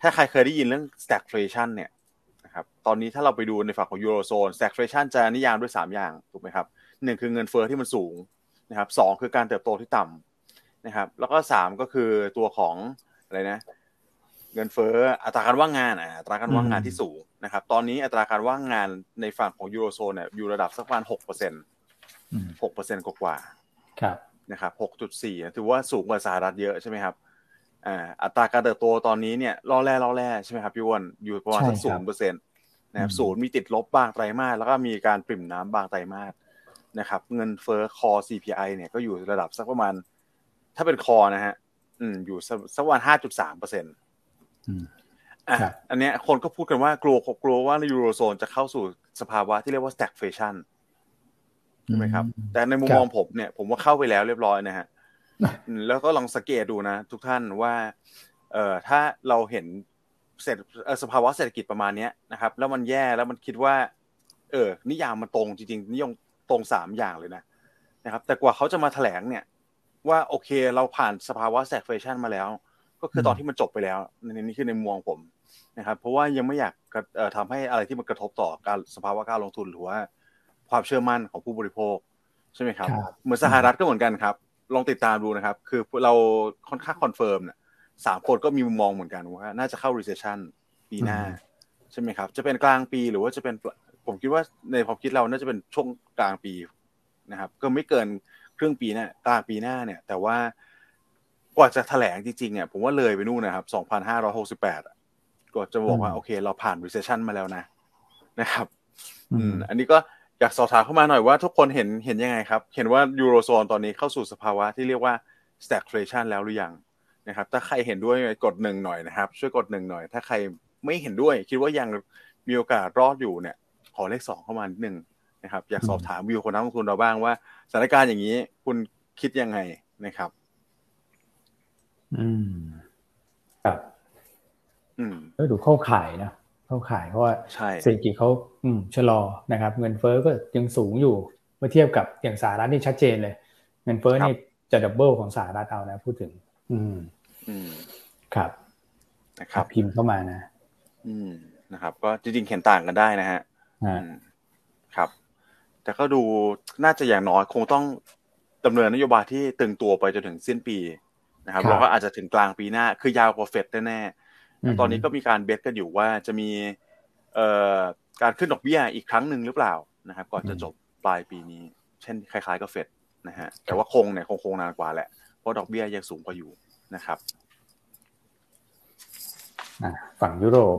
ถ้าใครเคยได้ยินเรื่อง stagflation เนี่ยนะครับตอนนี้ถ้าเราไปดูในฝั่งของยูโรโซน stagflation จะนิยามด้วย 3 อย่างถูกไหมครับหนึ่งคือเงินเฟอ้อที่มันสูง นะครับสองคือการเติบโตที่ต่ำนะครับ แล้วก็สามก็คือตัวของอะไรนะ เงินเฟ้ออัตราการว่างงานอัตราการว่างงานที่สูงนะครับ ตอนนี้อัตราการว่างงานในฝั่งของยูโรโซนเนี่ยอยู่ระดับสักประมาณหกเปอร์เซ็นต์หกเปอร์เซ็นต์กว่าครับนะครับหกจุดสี่ถือว่าสูงกว่าสหรัฐเยอะใช่ไหมครับอ่าอัตราการเติบโตตอนนี้เนี่ยล่อแร่ล่อแร่ใช่ไหมครับพี่วอนอยู่ประมาณสักศูนย์เปอร์เซ็นต์นะครับศูนย์มีติดลบ บางไตรมาสแล้วก็มีการปริ่มน้ำบางไตรมาส นะครับ เงินเฟ้อคอ CPI เนี่ยก็อยู่ระดับสักประมาณ ถ้าเป็นคอนะฮะอืมอยู่สักประมาณห้าจุดสามเปอร์เซ็นต์อะอันเนี้ยคนก็พูดกันว่ากลัวกลัวว่าในยูโรโซนจะเข้าสู่สภาวะที่เรียกว่า stagflation ใช่ไหมครับ แต่ในมุมมองผมเนี่ย ผมว่าเข้าไปแล้วเรียบร้อยนะฮะแล้วก็ลองสังเกตดูนะ ทุกท่านว่า เอ่อถ้าเราเห็นเศรษฐสภาวะเศรษฐกิจประมาณนี้นะครับ แล้วมันแย่แล้วมันคิดว่า เออนิยามมันตรงจริงๆนิยม ตรงสามอย่างเลยนะนะครับ แต่กว่าเขาจะมาแถลงเนี่ย ว่าโอเคเราผ่านสภาวะแซกเฟชันมาแล้ว ก็คือตอนที่มันจบไปแล้วในนี้คือในมุมผมนะครับ เพราะว่ายังไม่อยากทำให้อะไรที่มันกระทบต่อการสภาวะการลงทุนหรือว่าความเชื่อมั่นของผู้บริโภคใช่ไหมครับ เหมือนสหรัฐก็เหมือนกันครับ ลองติดตามดูนะครับ คือเราค่อนข้าง confirm เนี่ยสามคนก็มีมุมมองเหมือนกันว่า น่าจะเข้า recession ปีหน้า ใช่ไหมครับ จะเป็นกลางปีหรือว่าจะเป็น ผมคิดว่าในความคิดเราน่าจะเป็นช่วงกลางปีนะครับ ก็ไม่เกินครึ่งปีนะกลางปีหน้าเนี่ย แต่ว่ากว่าจะแถลงจริงๆเนี่ยผมว่าเลยไปนู่นนะครับ2,568ก็จะบอกว่า โอเค เราผ่าน recession มาแล้วนะ นะครับ อืม อันนี้ก็อยากสอบถามเข้ามาหน่อยว่าทุกคนเห็นเห็นยังไงครับ เห็นว่ายูโรโซนตอนนี้เข้าสู่สภาวะที่เรียกว่า stagflation แล้วหรือยังนะครับ ถ้าใครเห็นด้วยกดหนึ่งหน่อยนะครับ ช่วยกดหนึ่งหน่อย ถ้าใครไม่เห็นด้วย คิดว่ายังมีโอกาสรอดอยู่เนี่ย ขอเลขสองเข้ามานิดนึงนะครับ อยากสอบถามวิวคนนักลงทุนเราบ้างว่าสถานการณ์อย่างนี้คุณคิดยังไงนะครับ อืมครับ อืมก็ดูเข้าขายนะเข้าขายเพราะว่าเศรษฐกิจเขาอืมชะลอนะครับ เงินเฟ้อก็ยังสูงอยู่เมื่อเทียบกับอย่างสหรัฐนี่ชัดเจนเลย เงินเฟ้อนี่จะดับเบิลของสหรัฐเอานะพูดถึง อืม อืม ครับนะครับพิมพ์เข้ามานะ อืมนะครับ ก็จริงๆเห็นต่างกันได้นะฮะ ครับ แต่ก็ดูน่าจะอย่างน้อยคงต้องดำเนินนโยบายที่ตึงตัวไปจนถึงสิ้นปีนะครับแล้วก็อาจจะถึงกลางปีหน้า คือยาวกว่าเฟดแน่ๆตอนนี้ก็มีการเบสกันอยู่ว่าจะมีเอ่อการขึ้นดอกเบี้ยอีกครั้งหนึ่งหรือเปล่านะครับ ก่อนจะจบปลายปีนี้ เช่นคล้ายๆกับเฟดนะฮะแต่ว่าคงเนี่ยคงคงนานกว่าแหละเพราะดอกเบี้ยยังสูงกว่าอยู่นะครับฝั่งยุโรป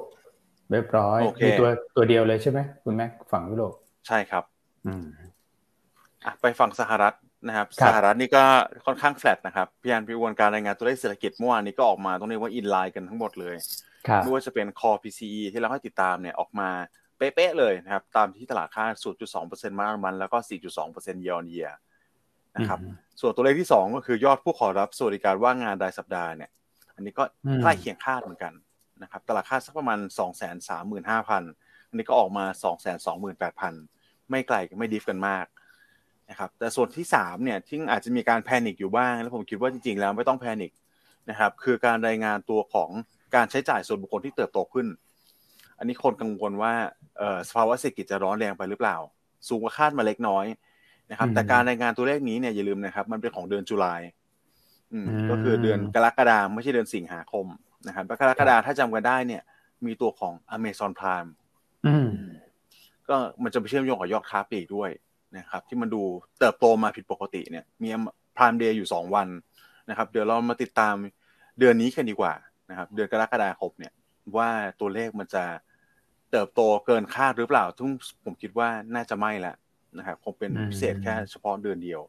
เรียบร้อยมีตัวตัวเดียวเลยใช่ไหมคุณแม็กฝั่งยุโรปใช่ครับ อืมอะไปฝั่งสหรัฐนะครับสหรัฐนี่ก็ค่อนข้างแฟลตนะครับพี่อันพี่วนการรายงานตัวเลขเศรษฐกิจเมื่อวานนี้ก็ออกมาต้องเรียกว่าอินไลน์กันทั้งหมดเลยไม่ว่าจะเป็น core PCE ที่เราให้ติดตามเนี่ยออกมาเป๊ะๆเลยนะครับ ตามที่ตลาดคาด 0.2%มามัน แล้วก็ 4.2%เยอ r เยียนะครับ ส่วนตัวเลขที่ 2 ก็คือยอดผู้ขอรับสวัสดิการว่างงานรายสัปดาห์เนี่ย อันนี้ก็ใกล้เคียงคาดเหมือนกัน นะครับตลาดคาดสักประมาณ 2 3 5 0 0 0 อันนี้ก็ออกมา 2 2 8 0 0 0 ไม่ไกลไม่ดิฟกันมากนะครับแต่ส่วนที่3เนี่ยที่อาจจะมีการแพนิคอยู่บ้าง แล้วผมคิดว่าจริงๆแล้วไม่ต้องแพนิคนะครับคือการรายงานตัวของการใช้จ่ายส่วนบุคคลที่เติบโตขึ้น อันนี้คนกังวลว่าสภาวะเศรษฐกิจจะร้อนแรงไปหรือเปล่า สูงกว่าคาดมาเล็กน้อยนะครับแต่การรายงานตัวเลขนี้เนี่ยอย่าลืมนะครับ มันเป็นของเดือนจุลายก็คือเดือนกรกฎาไม่ใช่เดือนสิงหาคม นะครับกรกฎาถ้าจำกันได้เนี่ย มีตัวของ Amazon Prime ก็มันจะไปเชื่อมโยงกับยอดค้าปลีกด้วยนะครับ ที่มันดูเติบโตมาผิดปกติเนี่ย มี Prime Day อยู่สองวันนะครับ เดี๋ยวเรามาติดตามเดือนนี้กันดีกว่านะครับ เดือนกรกฎาคมเนี่ย ว่าตัวเลขมันจะเติบโตเกินคาดหรือเปล่าทุกผมคิดว่าน่าจะไม่ละนะครับคงเป็นพิเศษแค่เฉพาะเดือนเดียว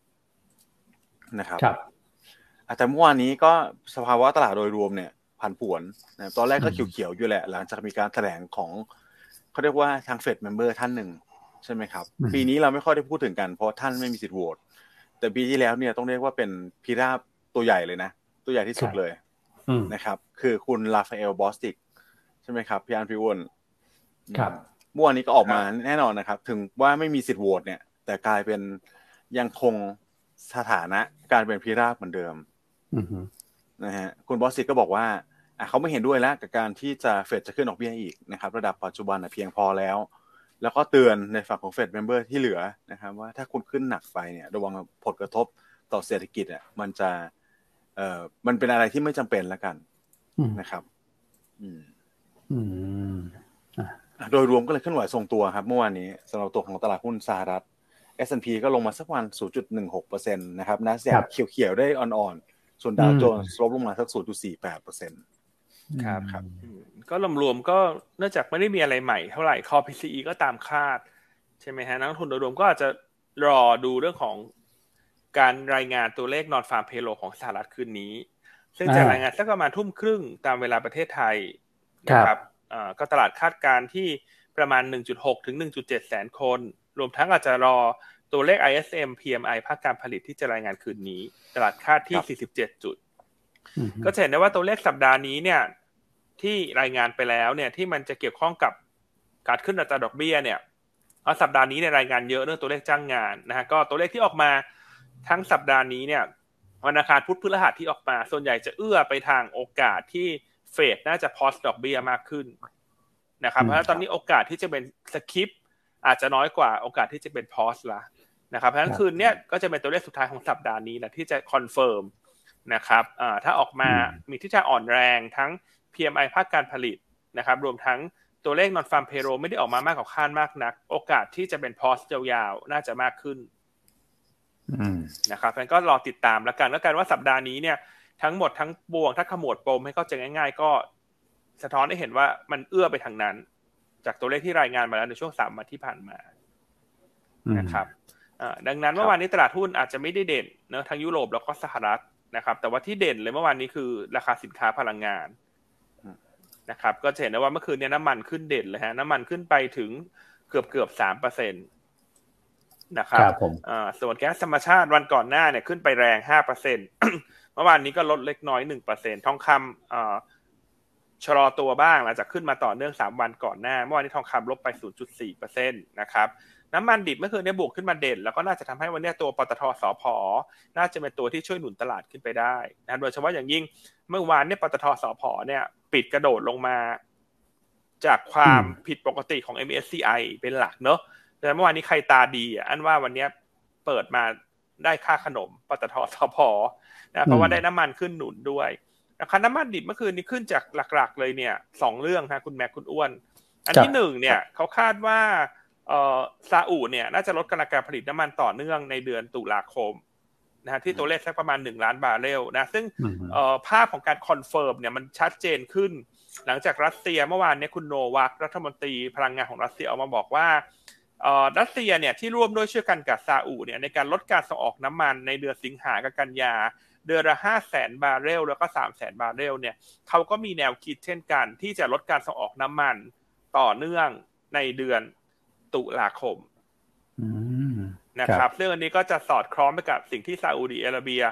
นะครับครับแต่เมื่อวานนี้ก็สภาวะตลาดโดยรวมเนี่ย ผันผวนนะตอนแรกก็เขียวๆอยู่แหละ หลังจากมีการแถลงของเขาเรียกว่าทาง Fed member ท่านหนึ่งใช่ไหมครับ ปีนี้เราไม่ค่อยได้พูดถึงกันเพราะท่านไม่มีสิทธิ์โหวตแต่ปีที่แล้วเนี่ยต้องเรียกว่าเป็นพิราบตัวใหญ่เลยนะ ตัวใหญ่ที่สุดเลยนะครับ คือคุณ Raphael Bostic ใช่ไหมครับพี่อันพิวนครับเมื่อวานนี้ก็ออกมาแน่นอนนะครับ ถึงว่าไม่มีสิทธิ์โหวตเนี่ย แต่กลายเป็นยังคงสถานะการเป็นพิราบเหมือนเดิมนะฮะคุณบอสติกก็บอกว่า เขาไม่เห็นด้วยแล้วกับการที่จะเฟดจะขึ้นดอกเบี้ยอีกนะครับ ระดับปัจจุบันเพียงพอแล้ว แล้วก็เตือนในฝั่งของเฟด member ที่เหลือนะครับ ว่าถ้าคุณขึ้นหนักไปเนี่ย ระวังผลกระทบต่อเศรษฐกิจอะมันจะ เอ่อมันเป็นอะไรที่ไม่จำเป็นแล้วกันนะครับ อืม อืมโดยรวมก็เลยเคลื่อนไหวทรงตัวครับเมื่อวานนี้สำหรับตัวของตลาดหุ้นสหรัฐ S&P ก็ลงมาสักวัน 0.16%นะครับนะแสกเขียวๆ ได้อ่อนๆ ส่วนดาวโจนส์ลบลงมาสัก 0.48% ครับครับ ก็รวมๆก็เนื่องจากไม่ได้มีอะไรใหม่เท่าไหร่คอ PCE ก็ตามคาด ใช่ไหมฮะ นักทุนโดยรวมก็อาจจะรอดูเรื่องของการรายงานตัวเลขนอนฟาร์มเพโลของสหรัฐคืนนี้ ซึ่งจะรายงานสักประมาณทุ่มครึ่งตามเวลาประเทศไทยนะครับก็ตลาดคาดการที่ประมาณ 1.6 ถึง 1.7 แสนคน รวมทั้งอาจจะรอตัวเลข ISM PMI ภาคการผลิตที่จะรายงานคืนนี้ ตลาดคาดที่ 47 จุด ก็จะเห็นได้ว่าตัวเลขสัปดาห์นี้เนี่ยที่รายงานไปแล้วเนี่ยที่มันจะเกี่ยวข้องกับการขึ้นอัตราดอกเบี้ยเนี่ยเอาสัปดาห์นี้ในรายงานเยอะเรื่องตัวเลขจ้างงานนะฮะก็ตัวเลขที่ออกมาทั้งสัปดาห์นี้เนี่ยวันอังคารพุธพฤหัสที่ออกมา ส่วนใหญ่จะเอื้อไปทางโอกาสที่เฟดน่าจะ pause ดอกเบี้ยมากขึ้นนะครับเพราะตอนนี้โอกาสที่จะเป็น skip อาจจะน้อยกว่าโอกาสที่จะเป็น pause ละนะครับเพราะฉะนั้นคืนนี้ก็จะเป็นตัวเลขสุดท้ายของสัปดาห์นี้แหละที่จะ confirm นะครับถ้าออกมามีที่จะอ่อนแรงทั้ง PMI ภาคการผลิตนะครับ รวมทั้งตัวเลข nonfarm payroll ไม่ได้ออกมามากกว่าคาดมากนัก โอกาสที่จะเป็น pause ยาวๆน่าจะมากขึ้นนะครับงั้นก็รอติดตามแล้วกันแล้วกันว่าสัปดาห์นี้เนี่ย ทั้งหมดทั้งบวงถ้าขมวดปมให้เข้าใจง่าย ๆ ก็สะท้อนให้เห็นว่ามันเอื้อไปทางนั้น จากตัวเลขที่รายงานมาแล้วในช่วงสามวันที่ผ่านมานะครับดังนั้นเมื่อวานนี้ตลาดหุ้นอาจจะไม่ได้เด่นเนะทั้งยุโรปแล้วก็สหรัฐ นะครับ แต่ว่าที่เด่นเลยเมื่อวานนี้คือราคาสินค้าพลังงานนะครับ ก็จะเห็นได้ว่าเมื่อคืนนี้น้ำมันขึ้นเด่นเลยฮะ น้ำมันขึ้นไปถึงเกือบเกือบสามเปอร์เซ็นตนะครับส่วนแก๊สธรรมชาติวันก่อนหน้าเนี่ยขึ้นไปแรงห้าเปอร์เซ็นเมื่อวานนี้ก็ลดเล็กน้อยหนึ่งเปอร์เซ็นทองคำชะลอตัวบ้างหลังจากขึ้นมาต่อเนื่องสามวันก่อนหน้า เมื่อวานนี้ทองคำลบไปศูนย์จุดสี่เปอร์เซ็นตนะครับ น้ำมันดิบเมื่อคืนนี้บวกขึ้นมาเด่น แล้วก็น่าจะทำให้วันนี้ตัวปตทสพน่าจะเป็นตัวที่ช่วยหนุนตลาดขึ้นไปได้นะโดยเฉพาะอย่างยิ่งเมื่อวานเนี่ยปตทสพเนี่ย ปิดกระโดดลงมา จากความผิดปกติของ MSCI เป็นหลักเนอะแต่เมื่อวานนี้ใครตาดีอะอันว่าวันนี้เปิดมาได้ค่าขนมปตทสผนะเพราะว่าได้น้ำมันขึ้นหนุนด้วยราคาน้ำมันดิบเมื่อคืนนี้ขึ้นจากหลักๆ เลยเนี่ยสองเรื่องนะคุณแม็กคุณอ้วน อันที่หนึ่งเนี่ยเขาคาดว่าเอ่อ ซาอุเนี่ยน่าจะลดกำลังการผลิตน้ำมันต่อเนื่องในเดือนตุลาคมนะฮะที่ตัวเลขสักประมาณหนึ่งล้านบาร์เรลนะซึ่งเอ่อภาพของการ confirm เนี่ยมันชัดเจนขึ้น หลังจากรัสเซียเมื่อวานนี้คุณโนวัครัฐมนตรีพลังงานของรัสเซียออกมาบอกว่าเอ่อรัสเซียเนี่ยที่ร่วมด้วยช่วยกันกับซาอุเนี่ยในการลดการส่งออกน้ำมันในเดือนสิงหากับกันยา เดือนละห้าแสนบาร์เรลแล้วก็สามแสนบาร์เรลเนี่ยเขาก็มีแนวคิดเช่นกัน ที่จะลดการส่งออกน้ำมันต่อเนื่องในเดือน ตุลาคมนะครับเรื่องอันนี้ก็จะสอดคล้องไปกับสิ่งที่ซาอุดีอาระเบีย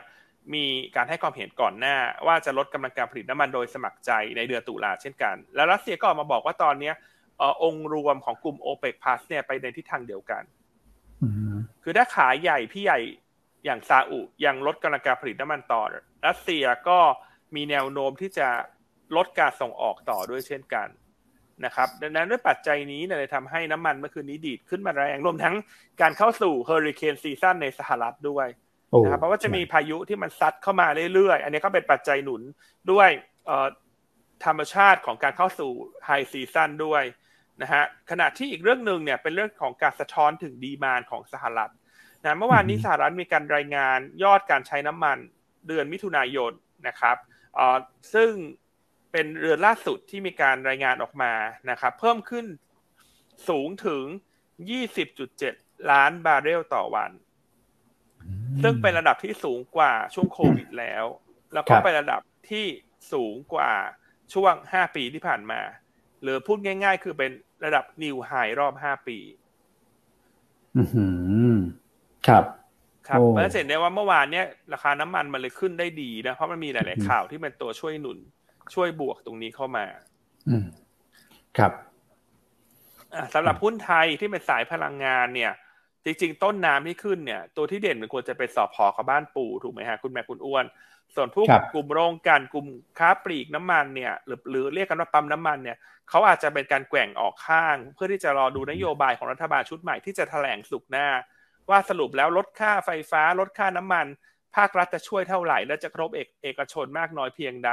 มีการให้ความเห็นก่อนหน้า ว่าจะลดกำลังการผลิตน้ำมันโดยสมัครใจในเดือนตุลาเช่นกัน แล้วรัสเซียก็ออกมาบอกว่าตอนนี้องค์รวมของกลุ่มโอเปกพาสเนี่ยไปในทิศทางเดียวกันคือถ้าขายใหญ่พี่ใหญ่อย่างซาอุยังลดกำลังการผลิตน้ำมันต่อ รัสเซียก็มีแนวโน้มที่จะลดการส่งออกต่อด้วยเช่นกัน นะครับดังนั้นด้วยปัจจัยนี้เนี่ยเลยทำให้น้ำมันเมื่อคืนนี้ดีดขึ้นมาแรงรวมทั้งการเข้าสู่เฮอริเคนซีซั่นในสหรัฐด้วยนะครับเพราะว่าจะมีพายุที่มันซัดเข้ามาเรื่อยๆ อันนี้ก็เป็นปัจจัยหนุนด้วยธรรมชาติของการเข้าสู่ไฮซีซั่นด้วยนะฮะขณะที่อีกเรื่องหนึ่งเนี่ยเป็นเรื่องของการสะท้อนถึงดีมานของสหรัฐนะเมื่อวานนี้สหรัฐมีการรายงานยอดการใช้น้ำมันเดือนมิถุนายนนะครับซึ่ง เป็นเรือนล่าสุดที่มีการรายงานออกมานะครับ เพิ่มขึ้นสูงถึง 20.7 ล้านบาร์เรลต่อวัน ซึ่งเป็นระดับที่สูงกว่าช่วงโควิดแล้ว แล้วก็เป็นระดับที่สูงกว่าช่วง 5 ปีที่ผ่านมา หรือพูดง่าย ๆ คือเป็นระดับนิวไฮรอบ 5 ปีอืมครับ ครับเพราะฉะนั้นเห็นได้ว่าเมื่อวานเนี้ยราคาน้ำมันมันเลยขึ้นได้ดีนะ เพราะมันมีหลาย ๆ ข่าวที่เป็นตัวช่วยหนุน ช่วยบวกตรงนี้เข้ามา อืมครับสำหรับหุ้นไทยที่เป็นสายพลังงานเนี่ย จริง ๆ ต้นน้ำที่ขึ้นเนี่ย ตัวที่เด่นมันควรจะเป็นสอบพอกับบ้านปู่ถูกไหมฮะคุณแม่คุณอ้วน ส่วนผู้กลุ่มโรงกันกลุ่มค้าปลีกน้ำมันเนี่ย หรือหรือเรียกกันว่าปั๊มน้ำมันเนี่ยเขาอาจจะเป็นการแกว่งออกข้าง เพื่อที่จะรอดูนโยบายของรัฐบาลชุดใหม่ที่จะแถลงสุกหน้า ว่าสรุปแล้วลดค่าไฟฟ้าลดค่าน้ำมัน ภาครัฐจะช่วยเท่าไหร่และจะกระทบเอกเอกชนมากน้อยเพียงใด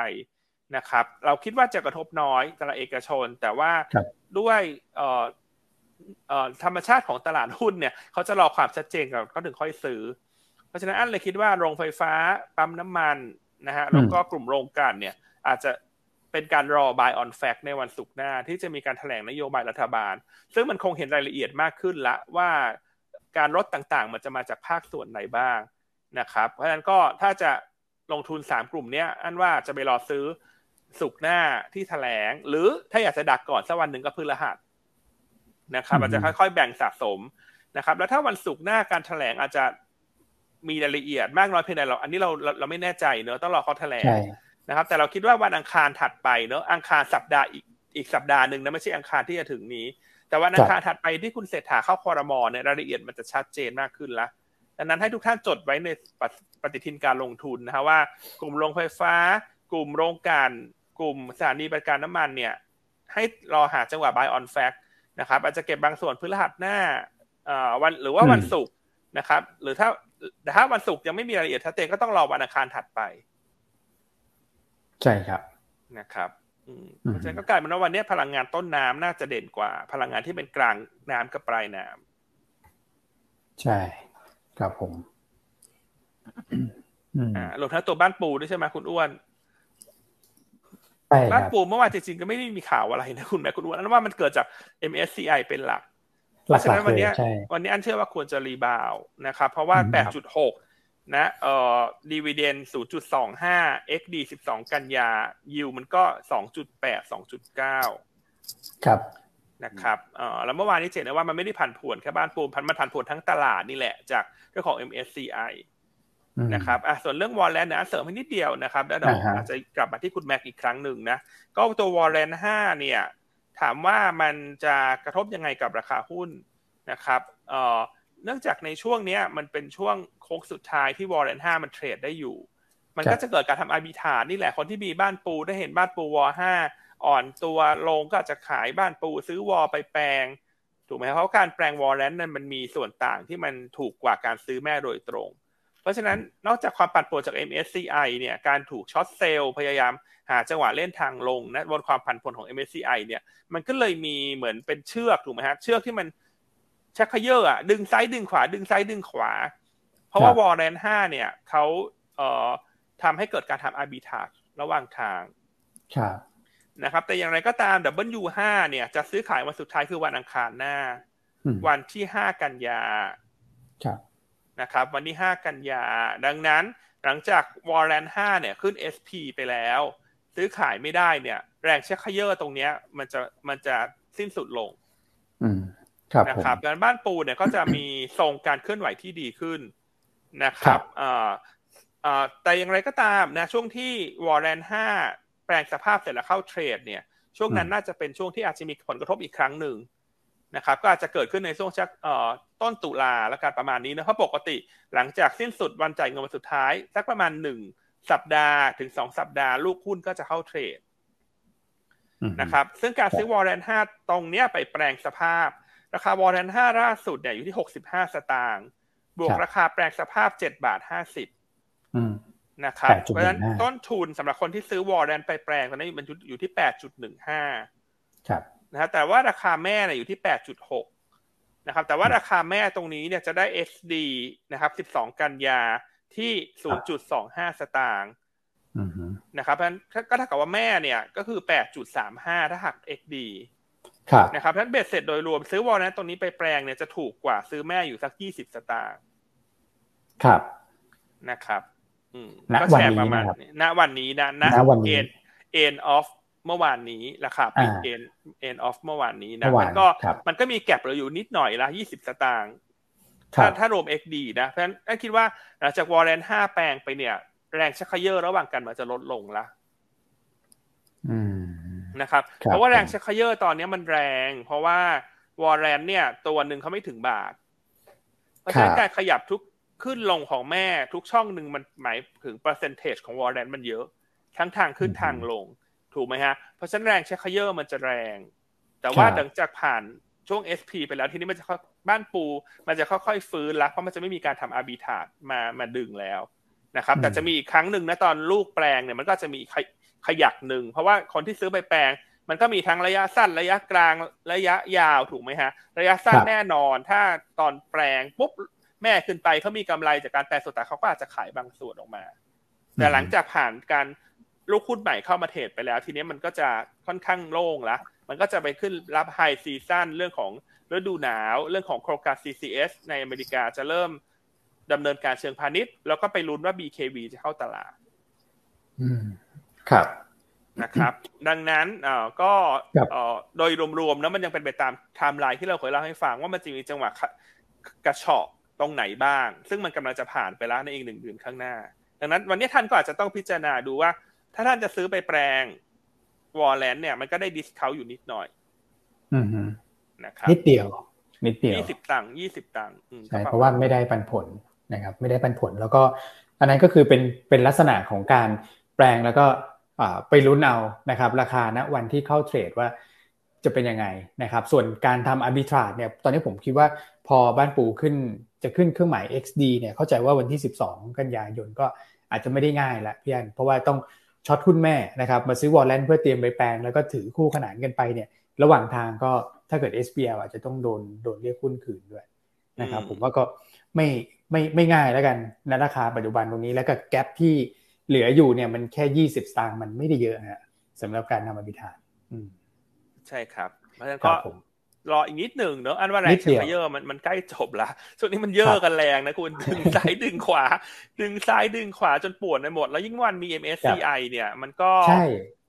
นะครับ เราคิดว่าจะกระทบน้อยตลาดเอกชน แต่ว่าด้วยธรรมชาติของตลาดหุ้นเนี่ยเขาจะรอความชัดเจนก่อนก็ถึงค่อยซื้อ เพราะฉะนั้นอันเลยคิดว่าโรงไฟฟ้าปั๊มน้ำมันนะฮะแล้วก็กลุ่มโรงกลั่นเนี่ย อาจจะเป็นการรอ buy on fact ในวันศุกร์หน้า ที่จะมีการถแถลงนโยบายรัฐบาล ซึ่งมันคงเห็นรายละเอียดมากขึ้นละว่าการลดต่างๆ มันจะมาจากภาคส่วนไหนบ้างนะครับ เพราะฉะนั้นก็ถ้าจะลงทุนสามกลุ่มนี้อันว่าจะไปรอซื้อ สุกหน้าที่แถลง หรือถ้าอยากจะดักก่อนสักวันหนึ่งก็พฤหัสนะครับอาจจะค่อยๆแบ่งสะสมนะครับ แล้วถ้าวันศุกร์หน้าการแถลงอาจจะมีรายละเอียดมากน้อยเพียงใดเรา อันนี้เราเราไม่แน่ใจเนอะต้องรอเขาแถลงนะครับ แต่เราคิดว่าวันอังคารถัดไปเนอะอังคารสัปดาห์อีกอีกสัปดาห์หนึ่งนะไม่ใช่อังคารที่จะถึงนี้ แต่วันอังคารถัดไปที่คุณเศรษฐาเข้าคอรมอเนี่ยรายละเอียดมันจะชัดเจนมากขึ้นละดังนั้นให้ทุกท่านจดไว้ในปฏิทินการลงทุนนะฮะว่ากลุ่มโรงไฟฟ้ากลุ่มโรงการ กลุ่มสถานีบริการน้ำมันเนี่ย ให้รอหาจังหวะ buy on fact นะครับ อาจจะเก็บบางส่วนพฤหัสหน้าวันหรือว่าวันศุกร์นะครับ หรือถ้าแต่ถ้าวันศุกร์ยังไม่มีรายละเอียดชัดเจนก็ต้องรอวันอังคารถัดไป ใช่ครับนะครับเพราะฉะนั้นก็กลายเป็นว่าวันนี้พลังงานต้นน้ำน่าจะเด่นกว่า พลังงานที่เป็นกลางน้ำกับปลายน้ำใช่ครับผมอ่ารวมทั้งตัวบ้านปูด้วยใช่ไหมคุณอ้วน บ้านปูเมื่อวานจริงๆก็ไม่ได้มีข่าวอะไรนะคุณแม่คุณอ้วนนั่นว่ามันเกิดจาก MSCI เป็นหลักเพราะฉะนั้นวันนี้วันนี้อันเชื่อว่าควรจะรีบาวนะครับ เพราะว่า 8.6 นะเอ่อดีเวเดน0.25 XD 12 กันยายิวมันก็ 2.8 2.9 ครับนะครับเอ่อแล้วเมื่อวานนี้เห็นว่ามันไม่ได้ผันผวนแค่บ้านปูพันมันผันผวนทั้งตลาดนี่แหละจากเรื่องของ MSCI นะครับอะส่วนเรื่องวอลเลนนะเสริมให้นิดเดียวนะครับแล้วเดี๋ยวอาจจะกลับมาที่คุณแม็กอีกครั้งหนึ่งนะก็ตัววอลเลนห้าเนี่ย ถามว่ามันจะกระทบยังไงกับราคาหุ้นนะครับเอ่อเนื่องจากในช่วงนี้มันเป็นช่วงโค้งสุดท้ายที่ warrant ห้ามัน trade ได้อยู่ มันก็จะเกิดการทำ arbitrage นี่แหละคนที่มีบ้านปูได้เห็นบ้านปู war ห้าอ่อนตัวลงก็อาจจะขายบ้านปูซื้อ war ไปแปลงถูกไหมเพราะการแปลง warrant นั้นมันมีส่วนต่างที่มันถูกกว่าการซื้อแม่โดยตรง เพราะฉะนั้นนอกจากความปั่นป่วนจาก MSCI เนี่ยการถูก short sell พยายามหาจังหวะเล่นทางลงนะบนความผันผวนของ MSCI เนี่ยมันก็เลยมีเหมือนเป็นเชือกถูกไหมฮะเชือกที่มันชักเขย่ออะดึงซ้ายดึงขวา ดึงซ้ายดึงขวา เพราะว่าวอร์เรนห้าเนี่ยเขาเอ่อทำให้เกิดการทำอาร์บิทาระหว่างทางนะครับแต่อย่างไรก็ตาม W5 เนี่ยจะซื้อขายวันสุดท้ายคือวันอังคารหน้า วันที่ห้ากันยา นะครับวันที่ 5 กันยา ดังนั้นหลังจากวอร์เรน5เนี่ยขึ้น SP ไปแล้ว ซื้อขายไม่ได้เนี่ย แรงเช็คเยอร์ตรงเนี้ยมันจะมันจะสิ้นสุดลงอืมครับนะครับการบ้านปูเนี่ยก็จะมีทรงการเคลื่อนไหวที่ดีขึ้นนะครับอ่าแต่อย่างไรก็ตามนะช่วงที่วอร์เรนห้าแปลงสภาพเสร็จแล้วเข้าเทรดเนี่ยช่วงนั้นน่าจะเป็นช่วงที่อาจจะมีผลกระทบอีกครั้งหนึ่ง นะครับก็อาจจะเกิดขึ้นในช่วงชักต้นตุลาและการประมาณนี้นะเพราะปกติหลังจากสิ้นสุดวันจ่ายเงินวันสุดท้าย สักประมาณหนึ่งสัปดาห์ถึงสองสัปดาห์ลูกหุ้นก็จะเข้า trade นะครับซึ่งการซื้อ warrant ห้าตรงเนี้ยไปแปลงสภาพ ราคา warrant ห้าล่าสุดเนี่ยอยู่ที่หกสิบห้าสตางค์บวกราคาแปลงสภาพเจ็ดบาทห้าสิบนะครับ เพราะฉะนั้นต้นทุนสำหรับคนที่ซื้อ warrant ไปแปลงตอนนี้มันอยู่ที่แปดจุดหนึ่งห้า นะฮะแต่ว่าราคาแม่เนี่ยอยู่ที่แปดจุดหกนะครับ แต่ว่าราคาแม่ตรงนี้เนี่ยจะได้ XD นะครับสิบสองกันยาที่ศูนย์จุดสองห้าสตางค์นะครับเพราะฉะนั้นก็เท่ากับว่าแม่เนี่ยก็คือแปดจุดสามห้าถ้าหัก XD นะครับเพราะฉะนั้นเบ็ดเสร็จโดยรวมซื้อวอลนั้นตรงนี้ไปแปลงเนี่ยจะถูกกว่าซื้อแม่อยู่สักยี่สิบสตางค์ครับนะครับ อืมก็แชร์ประมาณณวันนี้นะณเอ็นเอ็นออฟ เมื่อวานนี้ราคาปิดเอ็นend of เมื่อวานนี้นะมันก็มันก็มี gap เราอยู่นิดหน่อยละยี่สิบสตางค์ถ้าถ้ารวม XD นะเพราะฉะนั้นคิดว่าหลังจาก warrant ห้าแปลงไปเนี่ย แรงชักเย่อระหว่างกันมันจะลดลงละนะครับเพราะว่าแรงชักเย่อตอนนี้มันแรง เพราะว่า warrant เนี่ย ตัวหนึ่งเขาไม่ถึงบาท เพราะฉะนั้นการขยับทุกขึ้นลงของแม่ทุกช่องหนึ่งมันหมายถึง percentage ของ warrant มันเยอะ ทั้งทางขึ้นทางลง ถูกไหมฮะ เพราะฉะนั้นแรงเช็คเยอร์มันจะแรง แต่ว่าหลังจากผ่านช่วง SP ไปแล้วทีนี้มันจะบ้านปู มันจะค่อยๆฟื้นแล้วเพราะมันจะไม่มีการทำอาร์บิทาดมามาดึงแล้วนะครับ แต่จะมีอีกครั้งหนึ่งนะตอนลูกแปลงเนี่ยมันก็จะมีขยักหนึ่งเพราะว่าคนที่ซื้อไปแปลง มันก็มีทั้งระยะสั้นระยะกลางระยะยาวถูกไหมฮะ ระยะสั้นแน่นอน ถ้าตอนแปลงปุ๊บแม่ขึ้นไปเขามีกำไรจากการแปลงสดแต่เขาก็อาจจะขายบางส่วนออกมา แต่หลังจากผ่านการ ลูกหุ้นใหม่เข้ามา trade ไปแล้ว ทีนี้มันก็จะค่อนข้างโล่งแล้วมันก็จะไปขึ้นรับ high season เรื่องของฤดูหนาว เรื่องของโครงการ CCS ในอเมริกาจะเริ่มดำเนินการเชิงพาณิชย์ แล้วก็ไปลุ้นว่า BKV จะเข้าตลาด อืม ครับนะครับ ดังนั้นเอ่อก็เอ่อโดยรวมๆนะมันยังเป็นไปตามไทม์ไลน์ที่เราเคยเล่าให้ฟังว่ามันจะมีจังหวะกระฉอกตรงไหนบ้าง ซึ่งมันกำลังจะผ่านไปแล้วในอีกหนึ่งเดือนข้างหน้า ดังนั้น วันนี้ท่านก็อาจจะต้องพิจารณาดูว่า ถ้าท่านจะซื้อไปแปลง warrant เนี่ยมันก็ได้ discount อยู่นิดหน่อยอืมนะครับนิดเดียว นิดเดียวยี่สิบตังค์ยี่สิบตังค์ใช่เพราะว่าไม่ได้ปันผลนะครับ ไม่ได้ปันผลแล้วก็ อันนั้นก็คือเป็นเป็นลักษณะของการแปลงแล้วก็ไปลุ้นเอานะครับ ราคาณวันที่เข้า trade ว่าจะเป็นยังไงนะครับ ส่วนการทำอาร์บิทราดเนี่ย ตอนนี้ผมคิดว่าพอบ้านปูขึ้นจะขึ้นเครื่องหมาย XD เนี่ยเข้าใจว่าวันที่ 12 กันยายนก็อาจจะไม่ได้ง่ายละพี่อันเพราะว่าต้อง ช็อตหุ้นแม่นะครับมาซื้อวอลเลนเพื่อเตรียมไปแปลงแล้วก็ถือคู่ขนานกันไปเนี่ย ระหว่างทางก็ถ้าเกิด SBL อาจจะต้องโดนโดนเรียกหุ้นคืนด้วยนะครับ ผมว่าก็ไม่ไม่ไม่ง่ายแล้วกันในราคาปัจจุบันตรงนี้แล้วก็แกลบที่เหลืออยู่เนี่ยมันแค่ยี่สิบสตางค์มันไม่ได้เยอะฮะสำหรับการนำมาบิทานใช่ครับเพราะฉะนั้นก็ รออีกนิดหนึ่งเนอะอันว่าแรงเชฟเยอร์มันมันใกล้จบละช่วงนี้มันเยอะกันแรงนะคุณ ดึงซ้ายดึงขวา ดึงซ้ายดึงขวาจนปวดไปหมด แล้วยิ่งวันมี MSCI เนี่ย มันก็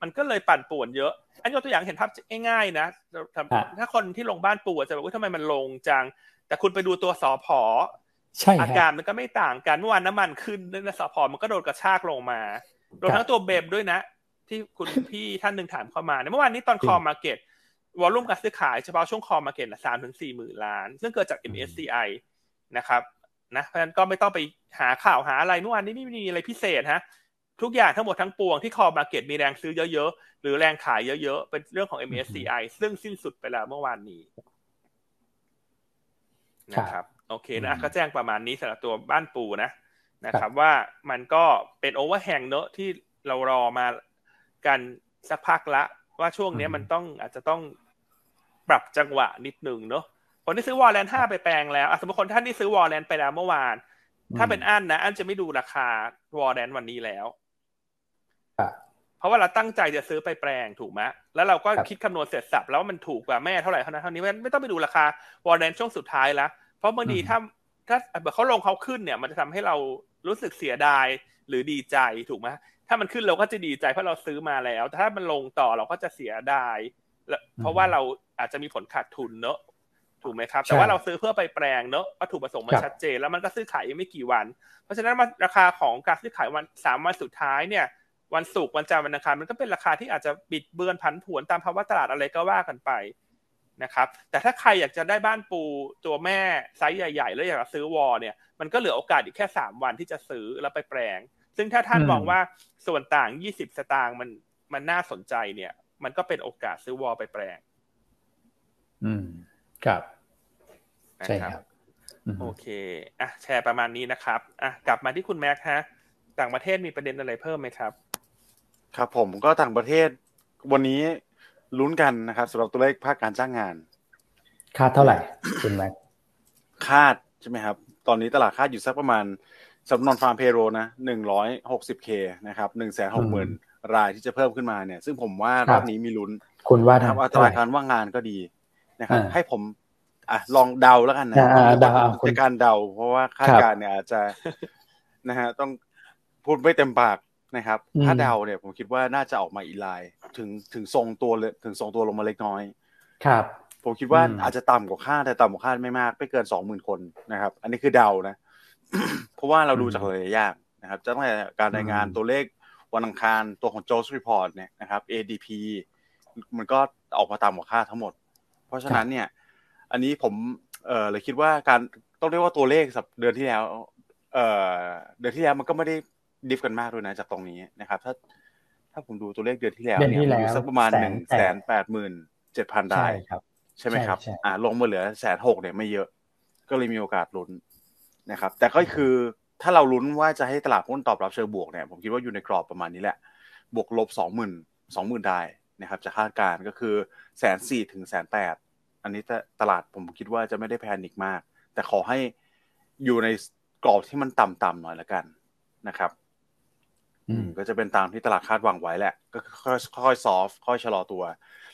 มันก็เลยปั่นป่วนเยอะ อันยกตัวอย่างเห็นภาพง่ายๆนะถ้าคนที่ลงบ้านปวดจะบอกว่าทำไมมันลงจัง แต่คุณไปดูตัวสอพออาการมันก็ไม่ต่างกันเมื่อวานน้ำมันขึ้นด้วยนะสอพอมันก็โดนกระชากลงมาโดนทั้งตัวเบมด้วยนะ ที่คุณพี่ท่านหนึ่งถามเข้ามาเมื่อวานนี้ตอนคอมาเก็ต วอลลุ่มการซื้อขายเฉพาะช่วงคอมาเก็ตสามถึงสี่หมื่นล้าน ซึ่งเกิดจาก MSCI นะครับนะเพราะฉะนั้นก็ไม่ต้องไปหาข่าวหาอะไรเมื่อวานนี้ไม่มีอะไรพิเศษฮะทุกอย่างทั้งหมดทั้งปวงที่คอมาเก็ตมีแรงซื้อเยอะๆ หรือแรงขายเยอะๆ เป็นเรื่องของ MSCI ซึ่งสิ้นสุดไปแล้วเมื่อวานนี้นะครับโอเคนะก็แจ้งประมาณนี้สำหรับตัวบ้านปูนะนะครับ ว่ามันก็เป็น overhang เนอะที่เรารอมากันสักพักละ ว่าช่วงนี้มันต้องอาจจะต้อง ปรับจังหวะนิดหนึ่งเนาะคนที่ซื้อ warrant ห้าไปแปลงแล้วสมมติคนท่านที่ซื้อ warrant ไปแล้วเมื่อวาน ถ้าเป็นอันนะอันจะไม่ดูราคา warrant วันนี้แล้วเพราะว่าเราตั้งใจจะซื้อไปแปลงถูกไหมแล้วเราก็คิดคำนวณเสร็จสรรพแล้วมันถูกกว่าแม่เท่าไหร่เท่านั้นเท่านี้ไม่ต้องไปดูราคาวอลเลนช่วงสุดท้ายแล้วเพราะบางทีถ้าถ้าเขาลงเขาขึ้นเนี่ย มันจะทำให้เรารู้สึกเสียดายหรือดีใจถูกไหมถ้ามันขึ้นเราก็จะดีใจเพราะเราซื้อมาแล้วแต่ถ้ามันลงต่อเราก็จะเสียดาย เพราะว่าเราอาจจะมีผลขาดทุนเนอะถูกไหมครับ แต่ว่าเราซื้อเพื่อไปแปลงเนอะวัตถุประสงค์มันชัดเจน แล้วมันก็ซื้อขายไม่กี่วัน เพราะฉะนั้นราคาของการซื้อขายวันสามวันสุดท้ายเนี่ย วันศุกร์วันจันทร์วันอังคารมันก็เป็นราคาที่อาจจะบิดเบือนผันผวนตามภาวะตลาดอะไรก็ว่ากันไปนะครับ แต่ถ้าใครอยากจะได้บ้านปูตัวแม่ไซส์ใหญ่ๆ แล้วอยากจะซื้อวอลเนี่ย มันก็เหลือโอกาสอีกแค่สามวันที่จะซื้อแล้วไปแปลง ซึ่งถ้าท่านมองว่าส่วนต่างยี่สิบสตางค์มันมันน่าสนใจเนี่ย มันก็เป็นโอกาสซื้อวอลไปแปลง อืม ครับ ใช่ครับ โอเค อะ แชร์ประมาณนี้นะครับ อะ กลับมาที่คุณแม็กฮะ ต่างประเทศมีประเด็นอะไรเพิ่มไหมครับ ครับ ผมก็ต่างประเทศวันนี้ลุ้นกันนะครับสำหรับตัวเลขภาคการจ้างงาน คาดเท่าไหร่คุณแม็กคาดใช่ไหมครับ ตอนนี้ตลาดคาดอยู่สักประมาณสำนวนฟาร์มเพโรนะหนึ่งร้อยหกสิบเคนะครับหนึ่งแสนหกหมื่น รายที่จะเพิ่มขึ้นมาเนี่ย ซึ่งผมว่ารอบนี้มีลุ้น คุณว่าทำอัตราการว่างงานก็ดีนะครับ ให้ผมอะลองเดาแล้วกันนะเดาในการเดา เพราะว่าคาดการเนี่ยอาจจะนะฮะต้องพูดไม่เต็มปากนะครับ ถ้าเดาเนี่ยผมคิดว่าน่าจะออกมาอีไลน์ถึงถึงทรงตัวเลยถึงทรงตัวลงมาเล็กน้อย ครับ ผมคิดว่าอาจจะต่ำกว่าคาดแต่ต่ำกว่าคาดไม่มากไม่เกินสองหมื่นคนนะครับ อันนี้คือเดานะ เพราะว่าเราดูจากหลายอย่างนะครับตั้งแต่การรายงานตัวเลข วันอังคารตัวของโจสรีพอร์ตเนี่ยนะครับ ADP มันก็ออกมาต่ำกว่าคาดทั้งหมด เพราะฉะนั้นเนี่ย อันนี้ผมเออเลยคิดว่าการต้องเรียกว่าตัวเลขสัปเดือนที่แล้ว เออเดือนที่แล้วมันก็ไม่ได้ดิฟกันมากด้วยนะจากตรงนี้นะครับ ถ้าถ้าผมดูตัวเลขเดือนที่แล้วเนี่ยอยู่สักประมาณหนึ่งแสนแปดหมื่นเจ็ดพันได้ใช่ไหมครับ อ่า ลงมาเหลือแสนหกเนี่ยไม่เยอะ ก็เลยมีโอกาสลุ้นนะครับ แต่ก็คือ ถ้าเราลุ้นว่าจะให้ตลาดหุ้นตอบรับเชิงบวกเนี่ยผมคิดว่าอยู่ในกรอบประมาณนี้แหละ บวกลบสองหมื่นสองหมื่นได้นะครับจะคาดการก็คือแสนสี่ถึงแสนแปดอันนี้ตลาดผมคิดว่าจะไม่ได้แพนิคมาก แต่ขอให้อยู่ในกรอบที่มันต่ำๆหน่อยละกันนะครับ อืมก็จะเป็นตามที่ตลาดคาดหวังไว้แหละ ก็ค่อยค่อยซอฟค่อยชะลอตัว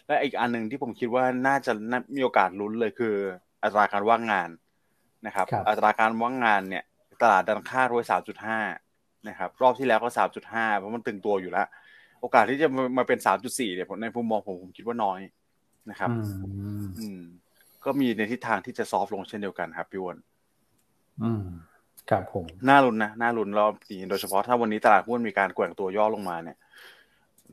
และอีกอันหนึ่งที่ผมคิดว่าน่าจะมีโอกาสลุ้นเลยคือ อัตราการว่างงานนะครับ อัตราการว่างงานเนี่ย ตลาดดันคาดไว้สามจุดห้านะครับ รอบที่แล้วก็สามจุดห้าเพราะมันตึงตัวอยู่แล้ว โอกาสที่จะมาเป็นสามจุดสี่เนี่ยในมุมมองผมผมคิดว่าน้อยนะครับ อืม ก็มีในทิศทางที่จะซอฟลงเช่นเดียวกันครับพี่วอนอืมครับผมน่าลุ้นนะน่าลุ้นรอบนี้โดยเฉพาะถ้าวันนี้ตลาดหุ้นมีการแกว่งตัวย่อลงมาเนี่ย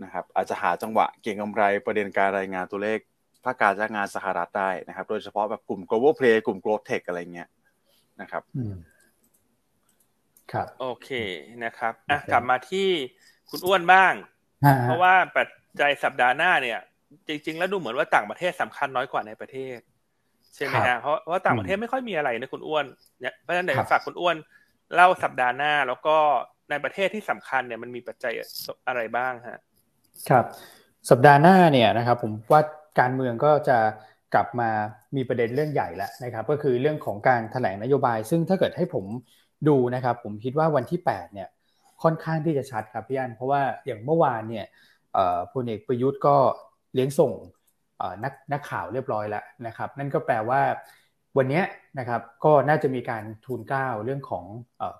นะครับ อาจจะหาจังหวะเก่งกำไรประเด็นการรายงานตัวเลขภาคการจ้างงานสหรัฐได้นะครับ โดยเฉพาะแบบกลุ่ม global play กลุ่ม growth tech อะไรเงี้ยนะครับ ครับโอเคนะครับอะกลับมาที่คุณอ้วนบ้าง เพราะว่าปัจจัยสัปดาห์หน้าเนี่ย จริง ๆ แล้วดูเหมือนว่าต่างประเทศสำคัญน้อยกว่าในประเทศ ใช่ไหมฮะเพราะว่าต่างประเทศไม่ค่อยมีอะไรนะคุณอ้วนเนี่ยเพราะฉะนั้นเดี๋ยวฝากคุณอ้วนเล่าสัปดาห์หน้าแล้วก็ในประเทศที่สำคัญเนี่ยมันมีปัจจัยอะไรบ้างฮะครับ สัปดาห์หน้าเนี่ยนะครับผมว่าการเมืองก็จะกลับมามีประเด็นเรื่องใหญ่แล้วนะครับ ก็คือเรื่องของการแถลงนโยบาย ซึ่งถ้าเกิดให้ผม ดูนะครับ ผมคิดว่าวันที่ 8 เนี่ย ค่อนข้างที่จะชัดครับพี่อันเพราะว่าอย่างเมื่อวานเนี่ยพลเอกประยุทธ์ก็เลี้ยงส่งนักนักข่าวเรียบร้อยแล้วนะครับ นั่นก็แปลว่าวันนี้นะครับก็น่าจะมีการทูลเก้าเรื่องของ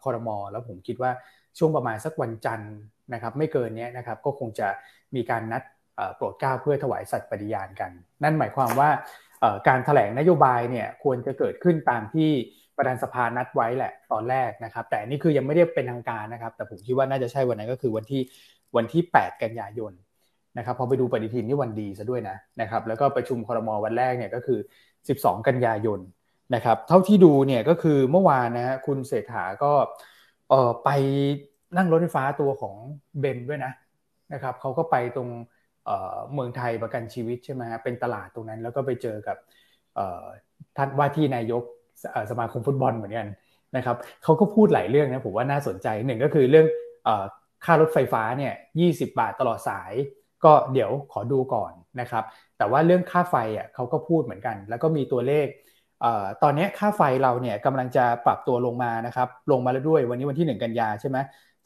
คอรมอแล้วผมคิดว่าช่วงประมาณสักวันจันทร์นะครับ ไม่เกินนี้นะครับก็คงจะมีการนัดโปรดเกล้าเพื่อถวายสัตย์ปฏิญาณกัน นั่นหมายความว่าการถแถลงนโยบายเนี่ยควรจะเกิดขึ้นตามที่ ประธานสภานัดไว้แหละตอนแรกนะครับ แต่นี่คือยังไม่ได้เป็นทางการนะครับ แต่ผมคิดว่าน่าจะใช่วันนั้นก็คือวันที่วันที่ 8 กันยายนนะครับพอไปดูปฏิทินนี่วันดีซะด้วยนะนะครับ แล้วก็ประชุมคอรมอวันแรกเนี่ยก็คือ 12 กันยายนนะครับเท่าที่ดูเนี่ยก็คือเมื่อวานนะฮะคุณเศรษฐาก็เออไปนั่งรถไฟฟ้าตัวของเบนด้วยนะนะครับเขาก็ไปตรงเเมืองไทยประกันชีวิตใช่ไหมฮะเป็นตลาดตรงนั้น แล้วก็ไปเจอกับท่านว่าที่นายก สมาคมฟุตบอลเหมือนกันนะครับเขาก็พูดหลายเรื่องนะผมว่าน่าสนใจหนึ่งก็คือเรื่องค่ารถไฟฟ้าเนี่ยยีบาทตลอดสาย ก็เดี๋ยวขอดูก่อนนะครับ แต่ว่าเรื่องค่าไฟอะเขาก็พูดเหมือนกัน แล้วก็มีตัวเลขตอนนี้ค่าไฟเราเนี่ยกำลังจะปรับตัวลงมานะครับลงมาแล้วด้วยวันนี้วันที่ 1 กันยาใช่ไหม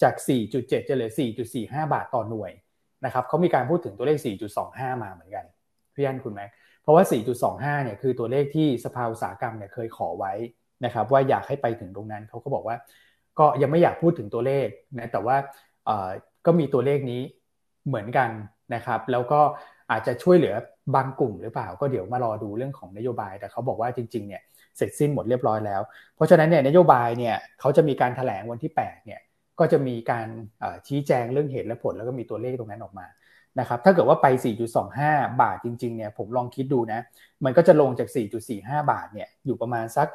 จาก 4.7 จะเหลือ 4.45 บาทต่อหน่วยนะครับเขามีการพูดถึงตัวเลข 4.25 มาเหมือนกันพี่ยันคุณแม็ก เพราะว่า 4.25 เนี่ยคือตัวเลขที่สภาอุตสาหกรรมเนี่ยเคยขอไว้นะครับว่าอยากให้ไปถึงตรงนั้นเขาก็บอกว่า ก็ยังไม่อยากพูดถึงตัวเลขนะแต่ว่าก็มีตัวเลขนี้เหมือนกันนะครับ แล้วก็อาจจะช่วยเหลือบางกลุ่มหรือเปล่า ก็เดี๋ยวมารอดูเรื่องของนโยบาย แต่เขาบอกว่าจริงๆเนี่ยเสร็จสิ้นหมดเรียบร้อยแล้ว เพราะฉะนั้นเนี่ยนโยบายเนี่ยเขาจะมีการถแถลงวันที่8เนี่ยก็จะมีการชี้แจงเรื่องเหตุและผลแล้วก็มีตัวเลขตรงนั้นออกมา นะครับถ้าเกิดว่าไป 4.25 บาทจริงๆเนี่ยผมลองคิดดูนะ มันก็จะลงจาก 4.45 บาทเนี่ยอยู่ประมาณสัก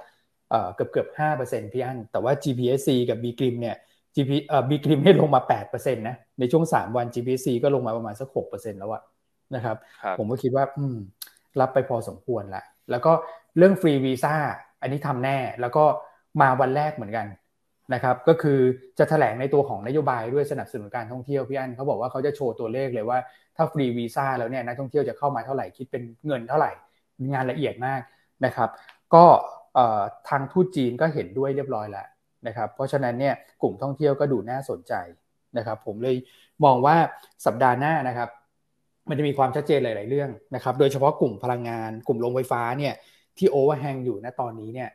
เกือบเกือบ5%พี่อันแต่ว่า GPSC กับ B กริมเนี่ย GP เอ่อ B กริมให้ลงมา8%นะในช่วง3วัน GPSC ก็ลงมาประมาณสัก6%แล้วอะนะครับผมก็คิดว่าอืมรับไปพอสมควรละแล้วก็เรื่องฟรีวีซ่าอันนี้ทำแน่แล้วก็มาวันแรกเหมือนกัน นะครับก็คือจะถแถลงในตัวของนโยบายด้วยสนับสนุนการท่องเที่ยวพี่อันเขาบอกว่าเขาจะโชว์ตัวเลขเลยว่าถ้าฟรีวีซ่าแล้วเนี่ยนักท่องเที่ยวจะเข้ามาเท่าไหร่คิดเป็นเงินเท่าไหร่งานละเอียดมากนะครับ ก็ทางทูตจีนก็เห็นด้วยเรียบร้อยแล้วนะครับเพราะฉะนั้นเนี่ยกลุ่มท่องเที่ยวก็ดูน่าสนใจนะครับผมเลยมองว่าสัปดาห์หน้านะครับ มันจะมีความชัดเจนหลาย ๆ เรื่องนะครับ โดยเฉพาะกลุ่มพลังงาน กลุ่มโรงไฟฟ้าเนี่ยที่ overhang อยู่ณตอนนี้เนี่ย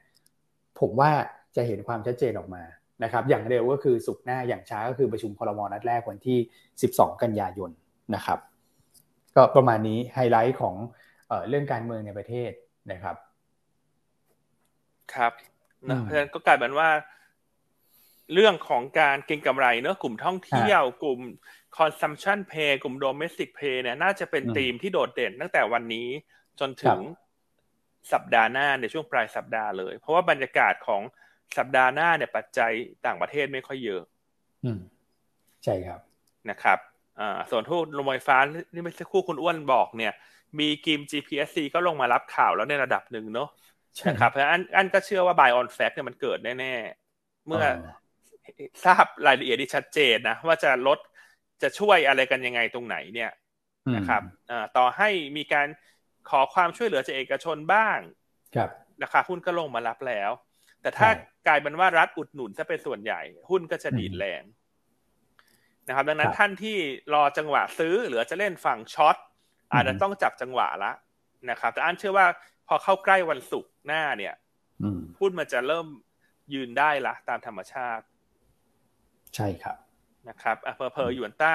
ผมว่าจะเห็นความชัดเจนออกมา นะครับอย่างเร็วก็คือศุกร์หน้าอย่างช้าก็คือประชุมคอรมอนัดแรกวันที่ 12 กันยายนนะครับ ก็ประมาณนี้ไฮไลท์ของเออเรื่องการเมืองในประเทศนะครับ ครับนะเพราะฉะนั้นก็กลายเป็นว่า เรื่องของการเก็งกำไรเนอะกลุ่มท่องเที่ยวกลุ่ม consumption play กลุ่ม domestic play เนี่ยน่าจะเป็นธีมที่โดดเด่นตั้งแต่วันนี้จนถึงสัปดาห์หน้าในช่วงปลายสัปดาห์เลย เพราะว่าบรรยากาศของ สัปดาห์หน้าเนี่ยปัจจัยต่างประเทศไม่ค่อยเยอะ อืมใช่ครับนะครับอ่าส่วนทุนลมไฟฟ้าที่ไม่ใช่คู่คุณอ้วนบอกเนี่ย มีกิม GPSC ก็ลงมารับข่าวแล้วในระดับหนึ่งเนาะนะครับเพราะอันอันก็เชื่อว่า buy on fact เนี่ยมันเกิดแน่ๆ เมื่อทราบรายละเอียดที่ชัดเจนนะ ว่าจะลดจะช่วยอะไรกันยังไงตรงไหนเนี่ยนะครับอ่าต่อให้มีการขอความช่วยเหลือจากเอกชนบ้าง ครับราคาหุ้นก็ลงมารับแล้ว แต่ถ้ากลายเป็นว่ารัฐอุดหนุนจะเป็นส่วนใหญ่ หุ้นก็จะดีดแรงนะครับ ดังนั้นท่านที่รอจังหวะซื้อหรือจะเล่นฝั่งช็อตอาจจะต้องจับจังหวะละนะครับ แต่อันเชื่อว่าพอเข้าใกล้วันศุกร์หน้าเนี่ยหุ้นมันจะเริ่มยืนได้ละตามธรรมชาติ ใช่ครับนะครับเพอเพอหยวนต้า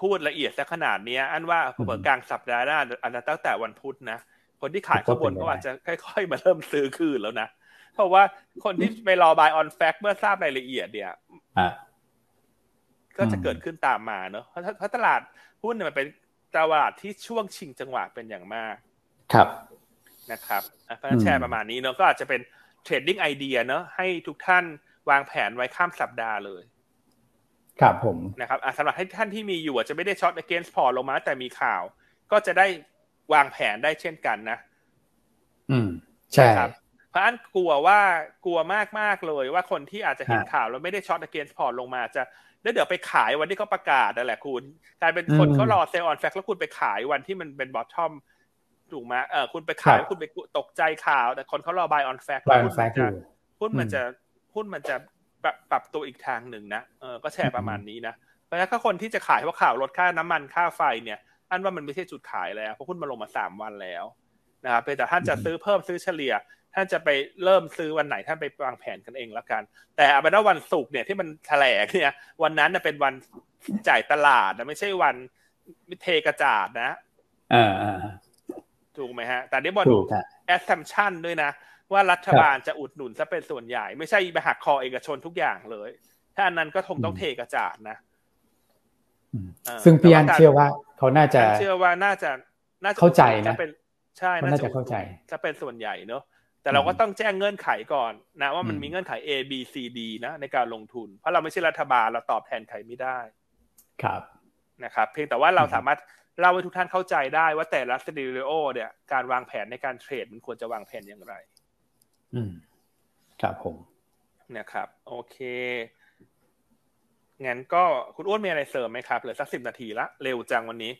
พูดละเอียดซะขนาดนี้อันว่าเปิดกลางสัปดาห์หน้าอันตั้งแต่วันพุธนะ คนที่ขายข้างบนก็อาจจะค่อยๆ มาเริ่มซื้อคืนแล้วนะ เพราะว่าคนที่ไปรอบายออนแฟกเมื่อทราบรายละเอียดเนี่ยก็จะเกิดขึ้นตามมาเนอะเพราะตลาดหุ้นเนี่ยมันเป็นตลาดที่ช่วงชิงจังหวะเป็นอย่างมาก ครับนะครับเพราะแชร์ประมาณนี้เนอะก็อาจจะเป็นtrading idea เนอะให้ทุกท่านวางแผนไว้ข้ามสัปดาห์เลย ครับผมนะครับสำหรับให้ท่านที่มีอยู่จะไม่ได้ short against พอลงมาแต่มีข่าว ก็จะได้วางแผนได้เช่นกันนะ อืม ใช่ครับ เพราะอันกลัวว่ากลัวมากมากเลยว่าคนที่อาจจะเห็นข่าวแล้วไม่ได้ short against พอลงมาจะแล้วเดี๋ยวไปขายวันที่เขาประกาศนั่นแหละคุณกลายเป็นคนเขารอ sell on fact แล้วคุณไปขายวันที่มันเป็น bottomถูกไหมเออคุณไปขายคุณไปตกใจข่าว แต่คนเขารอบายออนแฟกหุ้นมันจะหุ้นมันจะหุ้นมันจะปรับตัวอีกทางหนึ่งนะเออก็แชร์ประมาณนี้นะเพราะฉะนั้นถ้าคนที่จะขายว่าข่าวลดค่าน้ำมันค่าไฟเนี่ย อันว่ามันไม่ใช่จุดขายแล้วเพราะหุ้นมาลงมาสามวันแล้ว นะครับแต่ท่านจะซื้อเพิ่มซื้อเฉลี่ย ท่านจะไปเริ่มซื้อวันไหนท่านไปวางแผนกันเองแล้วกัน แต่เอาเป็นว่าวันศุกร์เนี่ยที่มันแถลงเนี่ย วันนั้นเเป็นวันจ่ายตลาดนะไม่ใช่วันเทกระจาดนะอ่าถูกไหมฮะ แต่นี่บน assumption ด้วยนะ ว่ารัฐบาลจะอุดหนุนจะเป็นส่วนใหญ่ ไม่ใช่ไปหักคอเอกชนทุกอย่างเลย ถ้าอันนั้นก็คงต้องเทกระจาดนะซึ่งพี่อันเชื่อว่า เขาน่าจะเชื่อว่าน่าจะน่าจะเข้าใจนะเป็น ใช่น่าจะเข้าใจ จะเป็นส่วนใหญ่เนอะแต่เราก็ต้องแจ้งเงื่อนไขก่อนนะ ว่ามันมีเงื่อนไข A B C D นะ ในการลงทุน เพราะเราไม่ใช่รัฐบาลเราตอบแทนใครไม่ได้ครับนะครับ เพียงแต่ว่าเราสามารถเล่าให้ทุกท่านเข้าใจได้ว่าแต่ละ scenario เนี่ยการวางแผนในการเทรดมันควรจะวางแผนอย่างไร อืมครับผมนะครับ โอเคงั้นก็คุณอ้วนมีอะไรเสริมไหมครับเหลือสักสิบนาทีละ เร็วจังวันนี้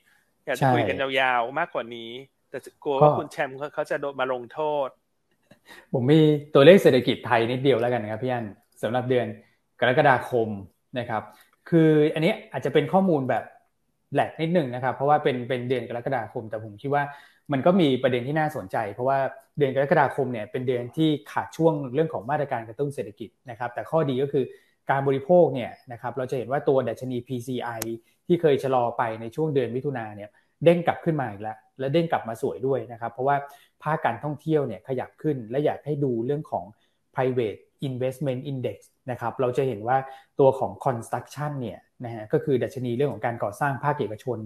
อยากจะคุยกันยาวๆมากกว่านี้ แต่กลัวว่าคุณแชมป์เขาจะโดนมาลงโทษ ผมมีตัวเลขเศรษฐกิจไทยนิดเดียวแล้วกันครับพี่อันสำหรับเดือนกรกฎาคมนะครับ คืออันนี้อาจจะเป็นข้อมูลแบบแหลกนิดหนึ่งนะครับ เพราะว่าเป็นเป็นเดือนกรกฎาคม แต่ผมคิดว่ามันก็มีประเด็นที่น่าสนใจ เพราะว่าเดือนกรกฎาคมเนี่ยเป็นเดือนที่ขาดช่วงเรื่องของมาตรการกระตุ้นเศรษฐกิจนะครับ แต่ข้อดีก็คือการบริโภคเนี่ยนะครับเราจะเห็นว่าตัวดัชนี PCI ที่เคยชะลอไปในช่วงเดือนมิถุนาเนี่ย เด้งกลับขึ้นมาอีกแล้วและเด้งกลับมาสวยด้วยนะครับ เพราะว่าภาคการท่องเที่ยวเนี่ยขยับขึ้นและอยากให้ดูเรื่องของ private investment index นะครับเราจะเห็นว่าตัวของ construction เนี่ยนะฮะก็คือดัชนีเรื่องของการก่อสร้างภาคเอกชน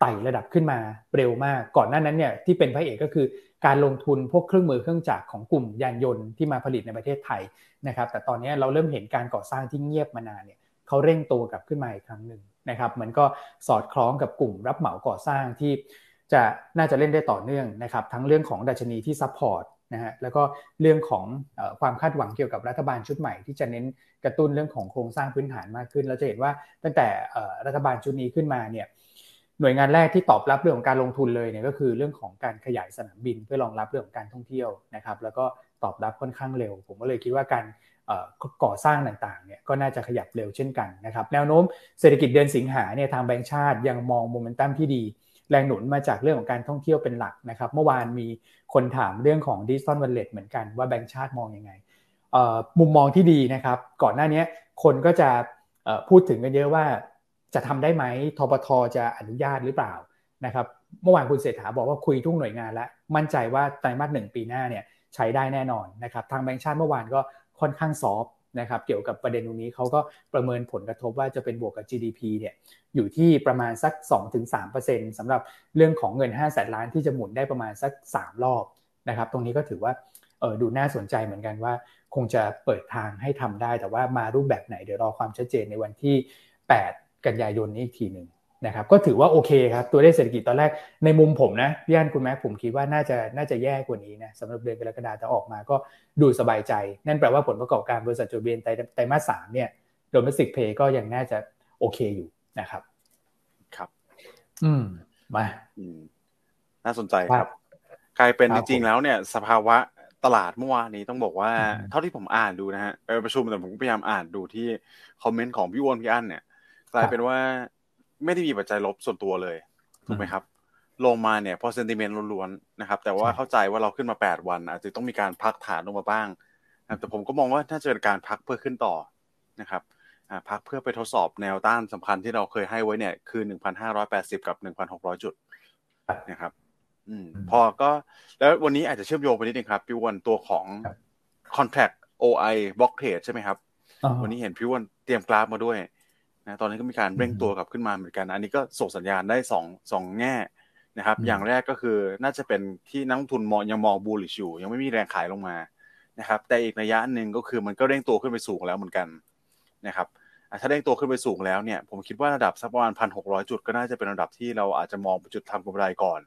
ไต่ระดับขึ้นมาเร็วมาก ก่อนหน้านั้นเนี่ยที่เป็นพระเอกก็คือการลงทุนพวกเครื่องมือเครื่องจักรของกลุ่มยานยนต์ที่มาผลิตในประเทศไทยนะครับ แต่ตอนนี้เราเริ่มเห็นการก่อสร้างที่เงียบมานานเนี่ยเขาเร่งตัวกลับขึ้นมาอีกครั้งหนึ่ง นะครับมันก็สอดคล้องกับกลุ่มรับเหมาก่อสร้างที่จะน่าจะเล่นได้ต่อเนื่องนะครับทั้งเรื่องของดัชนีที่ supportนะฮะแล้วก็เรื่องของความคาดหวังเกี่ยวกับรัฐบาลชุดใหม่ที่จะเน้นกระตุ้นเรื่องของโครงสร้างพื้นฐานมากขึ้น เราจะเห็นว่าตั้งแต่รัฐบาลชุดนี้ขึ้นมาเนี่ยหน่วยงานแรกที่ตอบรับเรื่องของการลงทุนเลยเนี่ยก็คือเรื่องของการขยายสนามบินเพื่อรองรับเรื่องของการท่องเที่ยวนะครับแล้วก็ตอบรับค่อนข้างเร็ว ผมก็เลยคิดว่าการ ก่อสร้างต่างๆเนี่ยก็น่าจะขยับเร็วเช่นกันนะครับแนวโน้มเศรษฐกิจเดือนสิงหาเนี่ยทางแบงก์ชาติยังมองโมเมนตัมที่ดี แรงหนุนมาจากเรื่องของการท่องเที่ยวเป็นหลักนะครับเมื่อวานมีคนถามเรื่องของดิจิตอลวันเล็ตเหมือนกันว่าแบงก์ชาติมองยังไงมุมมองที่ดีนะครับก่อนหน้านี้คนก็จะพูดถึงกันเยอะว่าจะทำได้ไหมทบทจะอนุญาตหรือเปล่านะครับเมื่อวานคุณเศรษฐาบอกว่าคุยทุกหน่วยงานแล้วมั่นใจว่าไตรมาสหนึ่งปีหน้าเนี่ยใช้ได้แน่นอนนะครับทางแบงก์ชาติเมื่อวานก็ ค่อนข้างซอฟนะครับเกี่ยวกับประเด็นตรงนี้เขาก็ประเมินผลกระทบว่าจะเป็นบวกกับ GDP เนี่ยอยู่ที่ประมาณสัก 2-3%สำหรับเรื่องของเงิน 5 แสนล้านที่จะหมุนได้ประมาณสัก 3 รอบนะครับตรงนี้ก็ถือว่าเออดูน่าสนใจเหมือนกันว่า คงจะเปิดทางให้ทำได้ แต่ว่ามารูปแบบไหนเดี๋ยวรอความชัดเจนในวันที่ 8 กันยายนนี้อีกทีหนึ่ง นะครับก็ถือว่าโอเคครับ ตัวเลขเศรษฐกิจตอนแรกในมุมผมนะพี่อันคุณแม่ผมคิดว่าน่าจะน่าจะแย่กว่านี้นะสำหรับเดือนกรกฎาคมแต่ออกมาก็ดูสบายใจ นั่นแปลว่าผลประกอบการบริษัทจดทะเบียนไตรมาสสามเนี่ย domestic play ก็ยังน่าจะโอเคอยู่นะครับ ครับ อืมมาน่าสนใจครับกลายเป็นจริงๆแล้วเนี่ย สภาวะตลาดเมื่อวานนี้ต้องบอกว่า เท่าที่ผมอ่านดูนะฮะไปประชุมแต่ผมพยายามอ่านดูที่คอมเมนต์ของพี่อ้วนพี่อันเนี่ย กลายเป็นว่า ไม่ได้มีปัจจัยลบส่วนตัวเลยถูกไหมครับ ลงมาเนี่ยเพราะ sentiment ล้วนๆนะครับ แต่ว่าเข้าใจว่าเราขึ้นมาแปดวัน อาจจะต้องมีการพักฐานลงมาบ้างแต่ผมก็มองว่าน่าจะเป็นการพักเพื่อขึ้นต่อนะครับพักเพื่อไปทดสอบแนวต้านสำคัญที่เราเคยให้ไว้เนี่ย คือหนึ่งพันห้าร้อยแปดสิบกับหนึ่งพันหกร้อยจุดนะครับอืมพอก็แล้ววันนี้อาจจะเชื่อมโยงไปนิดนึงครับพี่วันตัวของ contract OI block trade ใช่ไหมครับ วันนี้เห็นพี่วันเตรียมกราฟมาด้วย นะตอนนี้ก็มีการเร่งตัวกลับขึ้นมาเหมือนกัน อันนี้ก็ส่งสัญญาณได้สองสองแง่นะครับ อย่างแรกก็คือน่าจะเป็นที่นักลงทุนมองยังมองบูลลิชอยู่ยังไม่มีแรงขายลงมานะครับ แต่อีกระยะหนึ่งก็คือมันก็เร่งตัวขึ้นไปสูงแล้วเหมือนกันนะครับถ้าเร่งตัวขึ้นไปสูงแล้วเนี่ย ผมคิดว่าระดับสักประมาณพันหกร้อยจุดก็น่าจะเป็นระดับที่เราอาจจะมองจุดทำกำไรก่อน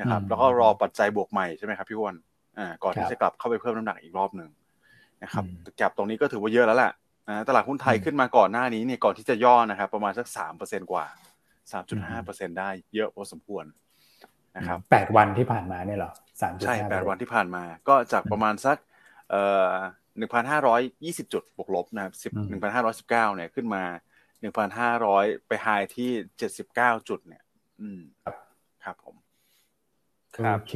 นะครับ แล้วก็รอปัจจัยบวกใหม่ใช่ไหมครับพี่วอนอ่าก่อนที่จะกลับเข้าไปเพิ่มน้ำหนักอีกรอบหนึ่งนะครับแก็บตรงนี้ก็ถือว่าเยอะแล้วแหละ นะตลาดหุ้นไทยขึ้นมาก่อนหน้านี้เนี่ยก่อนที่จะย่อนะครับ ประมาณสักสามเปอร์เซ็นกว่าสามจุดห้าเปอร์เซ็นได้เยอะพอสมควรนะครับแปดวันที่ผ่านมาเนี่ยหรอสามใช่แปดวันที่ผ่านมา ก็จากประมาณสักเอ่อหนึ่งพันห้าร้อยยี่สิบจุดบวกลบนะครับสิบหนึ่งพันห้าร้อยสิบเก้าเนี่ยขึ้นมาหนึ่งพันห้าร้อยไปไฮที่เจ็ดสิบเก้าจุดเนี่ย อืมครับผมครับโอเค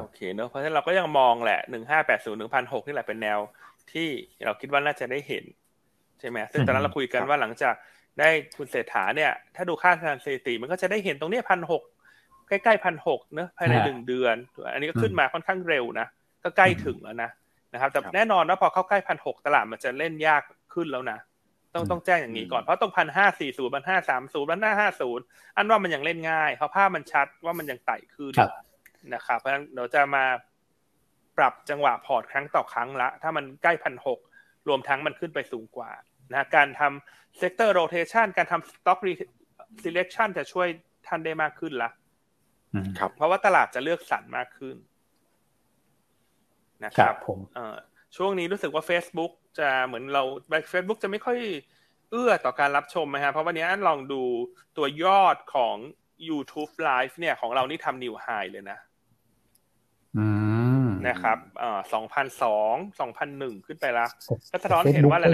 โอเคเนอะเพราะฉะนั้นเราก็ยังมองแหละหนึ่งห้าแปดศูนย์หนึ่งพันหกนี่แหละเป็นแนว ที่เราคิดว่าน่าจะได้เห็น ใช่ไหมซึ่งตอนนั้นเราคุยกันว่าหลังจากได้คุณเศรษฐาเนี่ย ถ้าดูค่าการสถิติมันก็จะได้เห็นตรงนี้พันหกใกล้ๆพันหกเนอะภายในหนึ่งเดือน อันนี้ก็ขึ้นมาค่อนข้างเร็วนะ ก็ใกล้ถึงแล้วนะนะครับ แต่แน่นอนว่าพอเข้าใกล้พันหกตลาดมันจะเล่นยากขึ้นแล้วนะ ต้องต้องแจ้งอย่างนี้ก่อน เพราะตรงพันห้าสี่ศูนย์พันห้าสามศูนย์พันห้าห้าศูนย์อันว่ามันยังเล่นง่าย เพราะภาพมันชัดว่ามันยังไต่ขึ้นนะครับ เพราะฉะนั้นเราจะมา ปรับจังหวะพอร์ตครั้งต่อครั้งละ ถ้ามันใกล้พันหกรวมทั้งมันขึ้นไปสูงกว่านะการทำ sector rotation การทำ stock selection จะช่วยท่านได้มากขึ้นละครับเพราะว่าตลาดจะเลือกสรรมากขึ้น นะครับผมช่วงนี้รู้สึกว่า Facebook จะเหมือนเรา Facebook จะไม่ค่อยเอื้อต่อการรับชมนะฮะเพราะวันนี้อันลองดูตัวยอดของ YouTube Live เนี่ยของเรานี่ทำนิวไฮเลยนะ นะครับเอ่อสองพันสองสองพันหนึ่งขึ้นไปแล้วก็สะท้อนเห็นว่าหลาย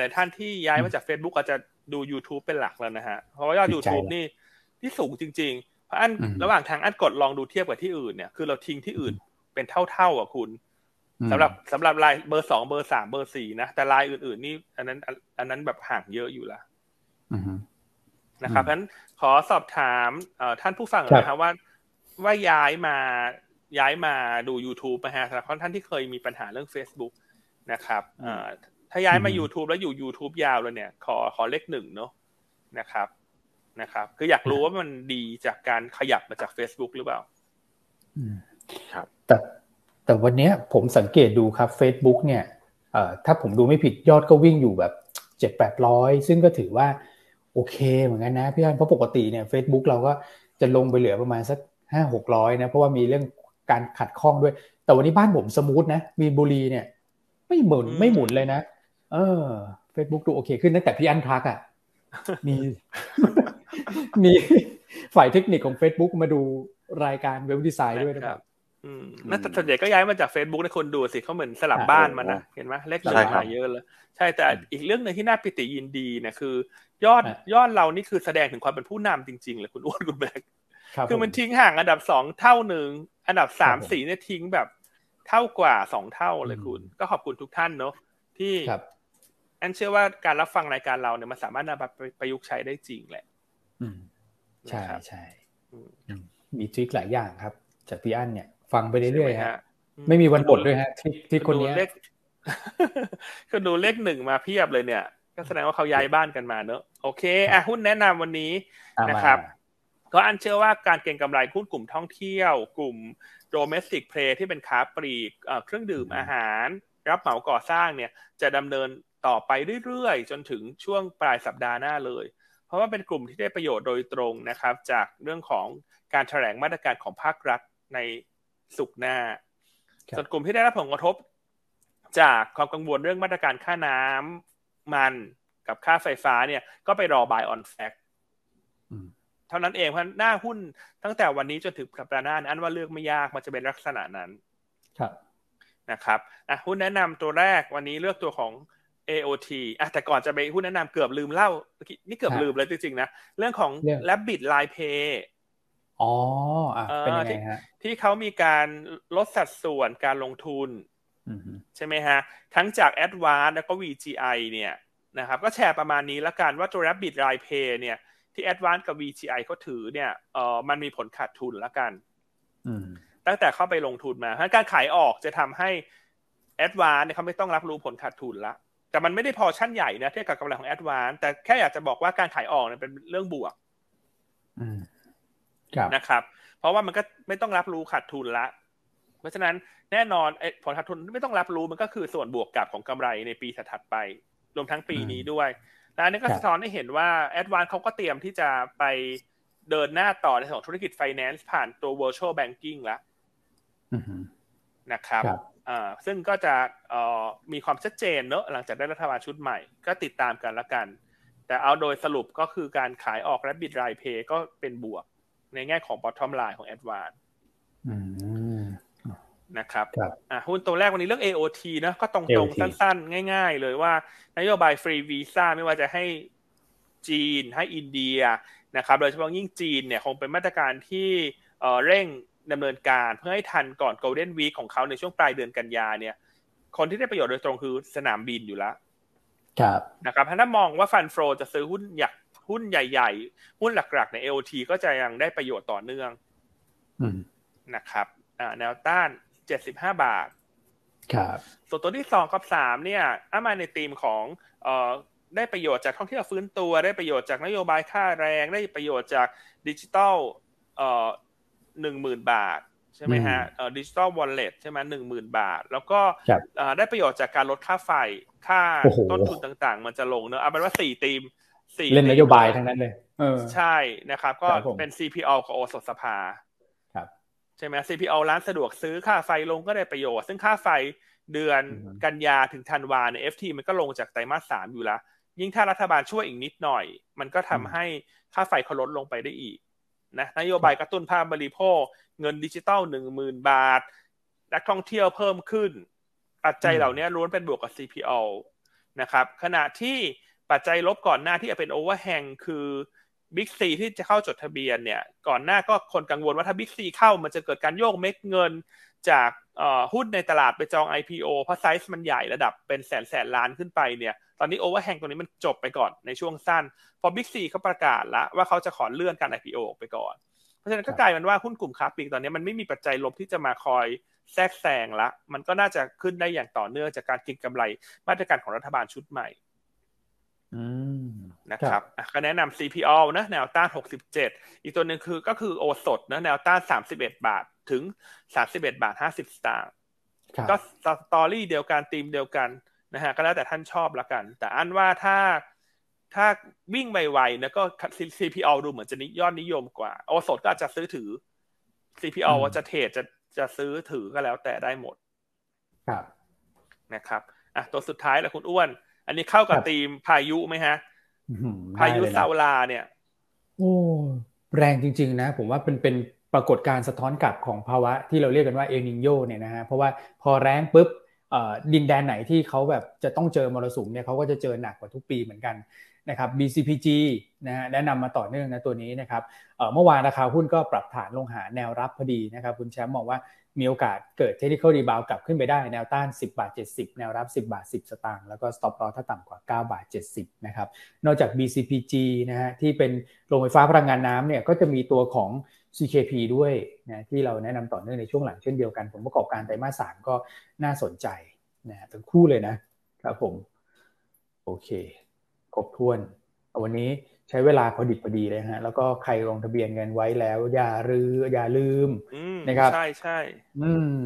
หลายท่านที่ย้ายมาจาก Facebook อาจจะดู YouTube เป็นหลักแล้วนะฮะ เพราะว่ายอด YouTube นี่ที่สูงจริง ๆ เพราะอันระหว่างทางอันกดลองดูเทียบกับที่อื่นเนี่ย คือเราทิ้งที่อื่นเป็นเท่าๆอะคุณสำหรับสำหรับไลฟ์เบอร์สองเบอร์สามเบอร์สี่นะ แต่ไลฟ์อื่นๆนี่อันนั้น อันนั้นแบบห่างเยอะอยู่ละนะครับเพราะฉะนั้นขอสอบถามท่านผู้ฟังนะครับว่าว่าย้ายมา ย้ายมาดู YouTube นะฮะสำหรับท่านที่เคยมีปัญหาเรื่อง Facebook นะครับถ้าย้ายมา YouTube แล้วอยู่ YouTube ยาวเลยเนี่ย ขอขอเลขหนึ่งเนาะนะครับนะครับ คืออยากรู้ว่ามันดีจากการขยับมาจาก Facebook หรือเปล่าครับ แต่แต่วันนี้ผมสังเกตดูครับ Facebook เนี่ยเอ่อถ้าผมดูไม่ผิดยอดก็วิ่งอยู่แบบเจ็ดแปดร้อยซึ่งก็ถือว่าโอเคเหมือนกันนะพี่อันเพราะปกติเนี่ย Facebook เราก็จะลงไปเหลือประมาณสักห้าหกร้อยนะ เพราะว่ามีเรื่อง การขัดข้องด้วย แต่วันนี้บ้านผมสมูทนะมีบุรีเนี่ย ไม่หมุนไม่หมุนเลยนะ เออ Facebook ดูโอเคขึ้นตั้งแต่พี่อันทักอะมีมีฝ่ายเทคนิคของ Facebook มาดูรายการเว็บดีไซน์ด้วยนะครับอืมนั่นส่วนใหญ่ก็ย้ายมาจาก Facebook นะคนดูสิเขาเหมือนสลับบ้านมานะเห็นไหมเลขหนึ่งมาเยอะเลยใช่แต่อีกเรื่องหนึ่งที่น่าปิติยินดีเนี่ยคือ ยอดยอดเรานี่คือแสดงถึงความเป็นผู้นำจริงๆเลยคุณอ้วนคุณแบก คือมันทิ้งห่างอันดับสองเท่าหนึ่งอันดับสามสี่เนี่ยทิ้งแบบเท่ากว่าสองเท่าเลยคุณ ก็ขอบคุณทุกท่านเนาะที่อันเชื่อว่าการรับฟังรายการเราเนี่ยมันสามารถนำไปประยุกต์ใช้ได้จริงแหละใช่ใช่มีทริคหลายอย่างครับ จากพี่อั้นเนี่ย ฟังไปเรื่อยๆฮะ ไม่มีวันบดด้วยฮะที่ที่คนนี้ก็ดูเลขหนึ่งมาเพียบเลยเนี่ย ก็แสดงว่าเขาย้ายบ้านกันมาเนอะโอเค อะหุ้นแนะนำวันนี้นะครับ ก็อันเชื่อว่าการเก็งกำไรหุ้นกลุ่มท่องเที่ยว กลุ่มโดเมสติกเพลที่เป็นค้าปลีกเครื่องดื่มอาหาร รับเหมาก่อสร้างเนี่ยจะดำเนินต่อไปเรื่อยๆ จนถึงช่วงปลายสัปดาห์หน้าเลย เพราะว่าเป็นกลุ่มที่ได้ประโยชน์โดยตรงนะครับ จากเรื่องของการแถลงมาตรการของภาครัฐในสุกหน้า ส่วนกลุ่มที่ได้รับผลกระทบ จากความกังวลเรื่องมาตรการค่าน้ำมันกับค่าไฟฟ้าเนี่ย ก็ไปรอบายออนแฟก เท่านั้นเองเพราะหน้าหุ้นตั้งแต่วันนี้จนถึงสัปดาห์หน้าอันว่าเลือกไม่ยากมันจะเป็นลักษณะนั้นครับนะครับอะหุ้นแนะนำตัวแรกวันนี้เลือกตัวของ AOT อะแต่ก่อนจะไปหุ้นแนะนำเกือบลืมเล่านี่เกือบลืมเลยจริงๆนะเรื่องของ Rabbit Line Pay อ๋ออะเป็นยังไงฮะที่เขามีการลดสัดส่วนการลงทุนใช่ไหมฮะ ทั้งจาก a d v a n c e แล้วก็ VGI เนี่ยนะครับก็แชร์ประมาณนี้แล้วกันว่าตัว Rabbit Line Pay เนี่ย ที่ a d v a n c e กับ VGI เขาถือเนี่ยเออมันมีผลขาดทุนแล้วกันตั้งแต่เข้าไปลงทุนมาการขายออกจะทำให้ a d v a n c e เนี่ยเขาไม่ต้องรับรู้ผลขาดทุนละแต่มันไม่ได้พอชั่นใหญ่นะเทียบกับกำไรของแอดวานแต่แค่อยากจะบอกว่าการขายออกเนี่ยเป็นเรื่องบวกนะครับ เพราะว่ามันก็ไม่ต้องรับรู้ขาดทุนละ เพราะฉะนั้นแน่นอนผลขาดทุนไม่ต้องรับรู้มันก็คือส่วนบวกกับของกำไรในปีถัดไป รวมทั้งปีนี้ด้วย และอันนี้ก็สะท้อนให้เห็นว่าแอดวานเขาก็เตรียมที่จะไปเดินหน้าต่อในส่วนธุรกิจไฟแนนซ์ผ่านตัว virtual banking แล้วนะครับอ่าซึ่งก็จะเอ่อมีความชัดเจนเนอะหลังจากได้รัฐบาลชุดใหม่ ก็ติดตามกันละกัน แต่เอาโดยสรุปก็คือการขายออกและบิดรายเพย์ก็เป็นบวก ในแง่ของ bottom line ของ Advance นะครับอ่าหุ้นตัวแรกวันนี้เรื่อง AOT นะก็ตรงๆ สั้นๆ ง่าย ๆ เลยว่านโยบายฟรีวีซ่าไม่ว่าจะให้จีนให้อินเดียนะครับโดยเฉพาะยิ่งจีนเนี่ยคงเป็นมาตรการที่เร่งดำเนินการเพื่อให้ทันก่อนโกลเด้นวีคของเขาในช่วงปลายเดือนกันยาเนี่ยคนที่ได้ประโยชน์โดยตรงคือสนามบินอยู่แล้วครับนะครับถ้ามองว่าฟันโฟจะซื้อหุ้นอยากหุ้นใหญ่ ๆ หุ้นหลักๆใน LT ก็จะยังได้ประโยชน์ต่อเนื่องนะครับแนวต้าน เจ็ดสิบห้าบาท ครับส่วนตัวที่สองกับสามเนี่ยอามาในธีมของเอ่อได้ประโยชน์จากท่องเที่ยวฟื้นตัวได้ประโยชน์จากนโยบายค่าแรง ได้ประโยชน์จากดิจิตอลเอ่อหนึ่งหมื่นบาทใช่ไหมฮะเอ่อดิจิตอลวอลเล็ตใช่ไหมหนึ่งหมื่นบาท แล้วก็ได้ประโยชน์จากการลดค่าไฟค่าต้นทุนต่างๆ มันจะลงเนอะเอาเป็นว่าสี่ธีมสี่เล่นนโยบายทั้งนั้นเลยใช่นะครับ ก็เป็น CPO ของโอสถสภาครับใช่ไหม CPO ร้านสะดวกซื้อค่าไฟลงก็ได้ประโยชน์ ซึ่งค่าไฟเดือนกันยาถึงธันวาเนี่ย FT มันก็ลงจากไตรมาสสามอยู่แล้วยิ่งถ้ารัฐบาลช่วยอีกนิดหน่อย มันก็ทำให้ค่าไฟเขาลดลงไปได้อีกนะนโยบายกระตุ้นภาคบริโภค เงินดิจิตอลหนึ่งหมื่นบาท นักท่องเที่ยวเพิ่มขึ้น ปัจจัยเหล่านี้ล้วนเป็นบวกกับ CPALL นะครับขณะที่ปัจจัยลบก่อนหน้าที่จะเป็น overhang คือ บิ๊กซีที่จะเข้าจดทะเบียนเนี่ย ก่อนหน้าก็คนกังวลว่าถ้าบิ๊กซีเข้ามันจะเกิดการโยกเม็ดเงินจากหุ้นในตลาดไปจอง IPO เพราะไซส์มันใหญ่ระดับเป็นแสนแสนล้านขึ้นไปเนี่ย ตอนนี้ overhang ตรงนี้มันจบไปก่อนในช่วงสั้น พอบิ๊กซีเขาประกาศแล้วว่าเขาจะขอเลื่อนการ IPO ออกไปก่อน เพราะฉะนั้นก็กลายเป็นว่าหุ้นกลุ่มค้าปลีกตอนนี้มันไม่มีปัจจัยลบที่จะมาคอยแทรกแซงละ มันก็น่าจะขึ้นได้อย่างต่อเนื่องจากการกินกำไรมาตรการของรัฐบาลชุดใหม่ นะครับก็แนะนำ CPALL นะแนวต้าน 67 อีกตัวหนึ่งคือก็คือโอสถนะแนวต้าน 31 บาทถึง 31 บาท 50 สตางค์ก็สตอรี่เดียวกันธีมเดียวกันนะฮะก็แล้วแต่ท่านชอบละกัน แต่อันว่าถ้าถ้าวิ่งไวๆนะก็ CPO ดูเหมือนจะนิยอดนิยมกว่า โอสดก็อาจจะซื้อถือ CPO ว่าจะเทรดจะจะซื้อถือก็แล้วแต่ได้หมด ครับนะครับอะตัวสุดท้ายแหละคุณอ้วน อันนี้เข้ากับธีมพายุไหมฮะพายุซาลาเนี่ย โอ้แรงจริง ๆ นะ ผมว่าเป็นเป็นปรากฏการณ์สะท้อนกลับของภาวะที่เราเรียกกันว่าเอลนีโญเนี่ยนะฮะเพราะว่าพอแรงปุ๊บดินแดนไหนที่เขาแบบจะต้องเจอมรสุมเนี่ยเขาก็จะเจอหนักกว่าทุกปีเหมือนกันนะครับ BCPG นะฮะแนะนำมาต่อเนื่องนะตัวนี้นะครับเมื่อวานราคาหุ้นก็ปรับฐานลงหาแนวรับพอดีนะครับ คุณแชมป์มองว่า มีโอกาสเกิด technical rebound กลับขึ้นไปได้แนวต้าน 10 บาท 70 แนวรับ 10 บาท 10 สตางค์แล้วก็ stop loss ถ้าต่ำกว่า 9 บาท 70 นะครับ นอกจาก BCPG นะฮะที่เป็นโรงไฟฟ้าพลังงานน้ำเนี่ยก็จะมีตัวของ CKP ด้วยนะที่เราแนะนำต่อเนื่องในช่วงหลังเช่นเดียวกัน ผลประกอบการไตรมาสสามก็น่าสนใจนะทั้งคู่เลยนะครับผม โอเค ครบถ้วน วันนี้ ใช้เวลาพอดิบพอดีเลยฮะ แล้วก็ใครลงทะเบียนเงินไว้แล้ว อย่าลืออย่าลืมนะครับใช่ใช่อืม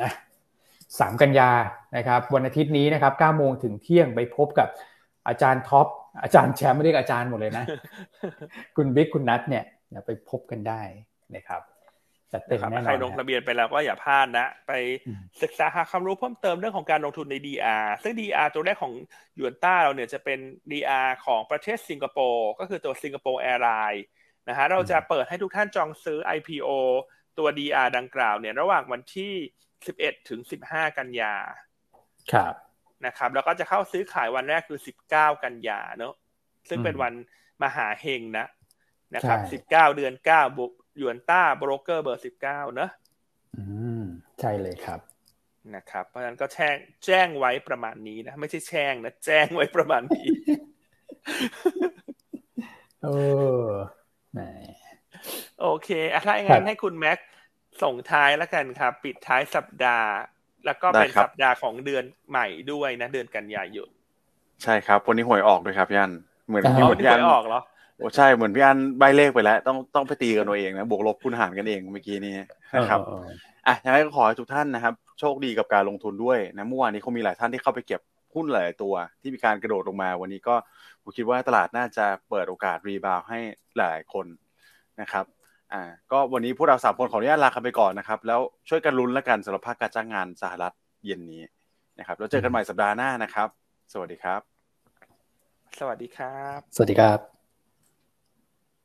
นะสามกันยานะครับ วันอาทิตย์นี้นะครับเก้าโมงถึงเที่ยงไปพบกับอาจารย์ท็อปอาจารย์แชมป์ไม่เรียกอาจารย์หมดเลยนะ คุณบิ๊กคุณนัทเนี่ยไปพบกันได้นะครับ จัดเต็มแน่นอนใครลงทะเบียนไปแล้วก็อย่าพลาดนะ ไปศึกษาหาความรู้เพิ่มเติมเรื่องของการลงทุนใน DR ซึ่ง DR ตัวแรกของหยวนต้าเราเนี่ยจะเป็น DR ของประเทศสิงคโปร์ก็คือตัวสิงคโปร์แอร์ไลน์นะฮะเราจะเปิดให้ทุกท่านจองซื้อ IPO ตัว DR ดังกล่าวเนี่ยระหว่างวันที่ 11 ถึง 15 กันยาครับนะครับแล้วก็จะเข้าซื้อขายวันแรกคือ 19 กันยาเนอะซึ่งเป็นวันมหาเฮงนะนะครับ 19 เดือน9บุก ยวนต้าโบรกเกอร์เบอร์19เนอะอืมใช่เลยครับนะครับ เพราะฉะนั้นก็แจ้งแจ้งไว้ประมาณนี้นะ ไม่ใช่แช่งนะแจ้งไว้ประมาณนี้โอ้แหมโอเคถ้าอย่างนั้นให้คุณแม็กส่งท้ายแล้วกันครับ ปิดท้ายสัปดาห์ แล้วก็เป็นสัปดาห์ของเดือนใหม่ด้วยนะ เดือนกันยายนใช่ครับ วันนี้หวยออกด้วยครับยันเหมือนที่หวยออกเหรอ โอ้ใช่เหมือนพี่อันใบเลขไปแล้ว ต้องต้องไปตีกันตัวเองนะบวกลบคูณหารกันเองเมื่อกี้นี้นะครับอะยังไงก็ขอให้ทุกท่านนะครับ โชคดีกับการลงทุนด้วยนะเมื่อวานนี้คงมีหลายท่านที่เข้าไปเก็บหุ้นหลายตัวที่มีการกระโดดลงมา วันนี้ก็ผมคิดว่าตลาดน่าจะเปิดโอกาสรีบาวให้หลายคนนะครับอ่าก็วันนี้พวกเราสามคนขออนุญาตลากันไปก่อนนะครับ แล้วช่วยกันลุ้นแล้วกันสำหรับภาคการจ้างงานสหรัฐเย็นนี้นะครับแล้วเจอกันใหม่สัปดาห์หน้านะครับ สวัสดีครับ สวัสดีครับ สวัสดีครับ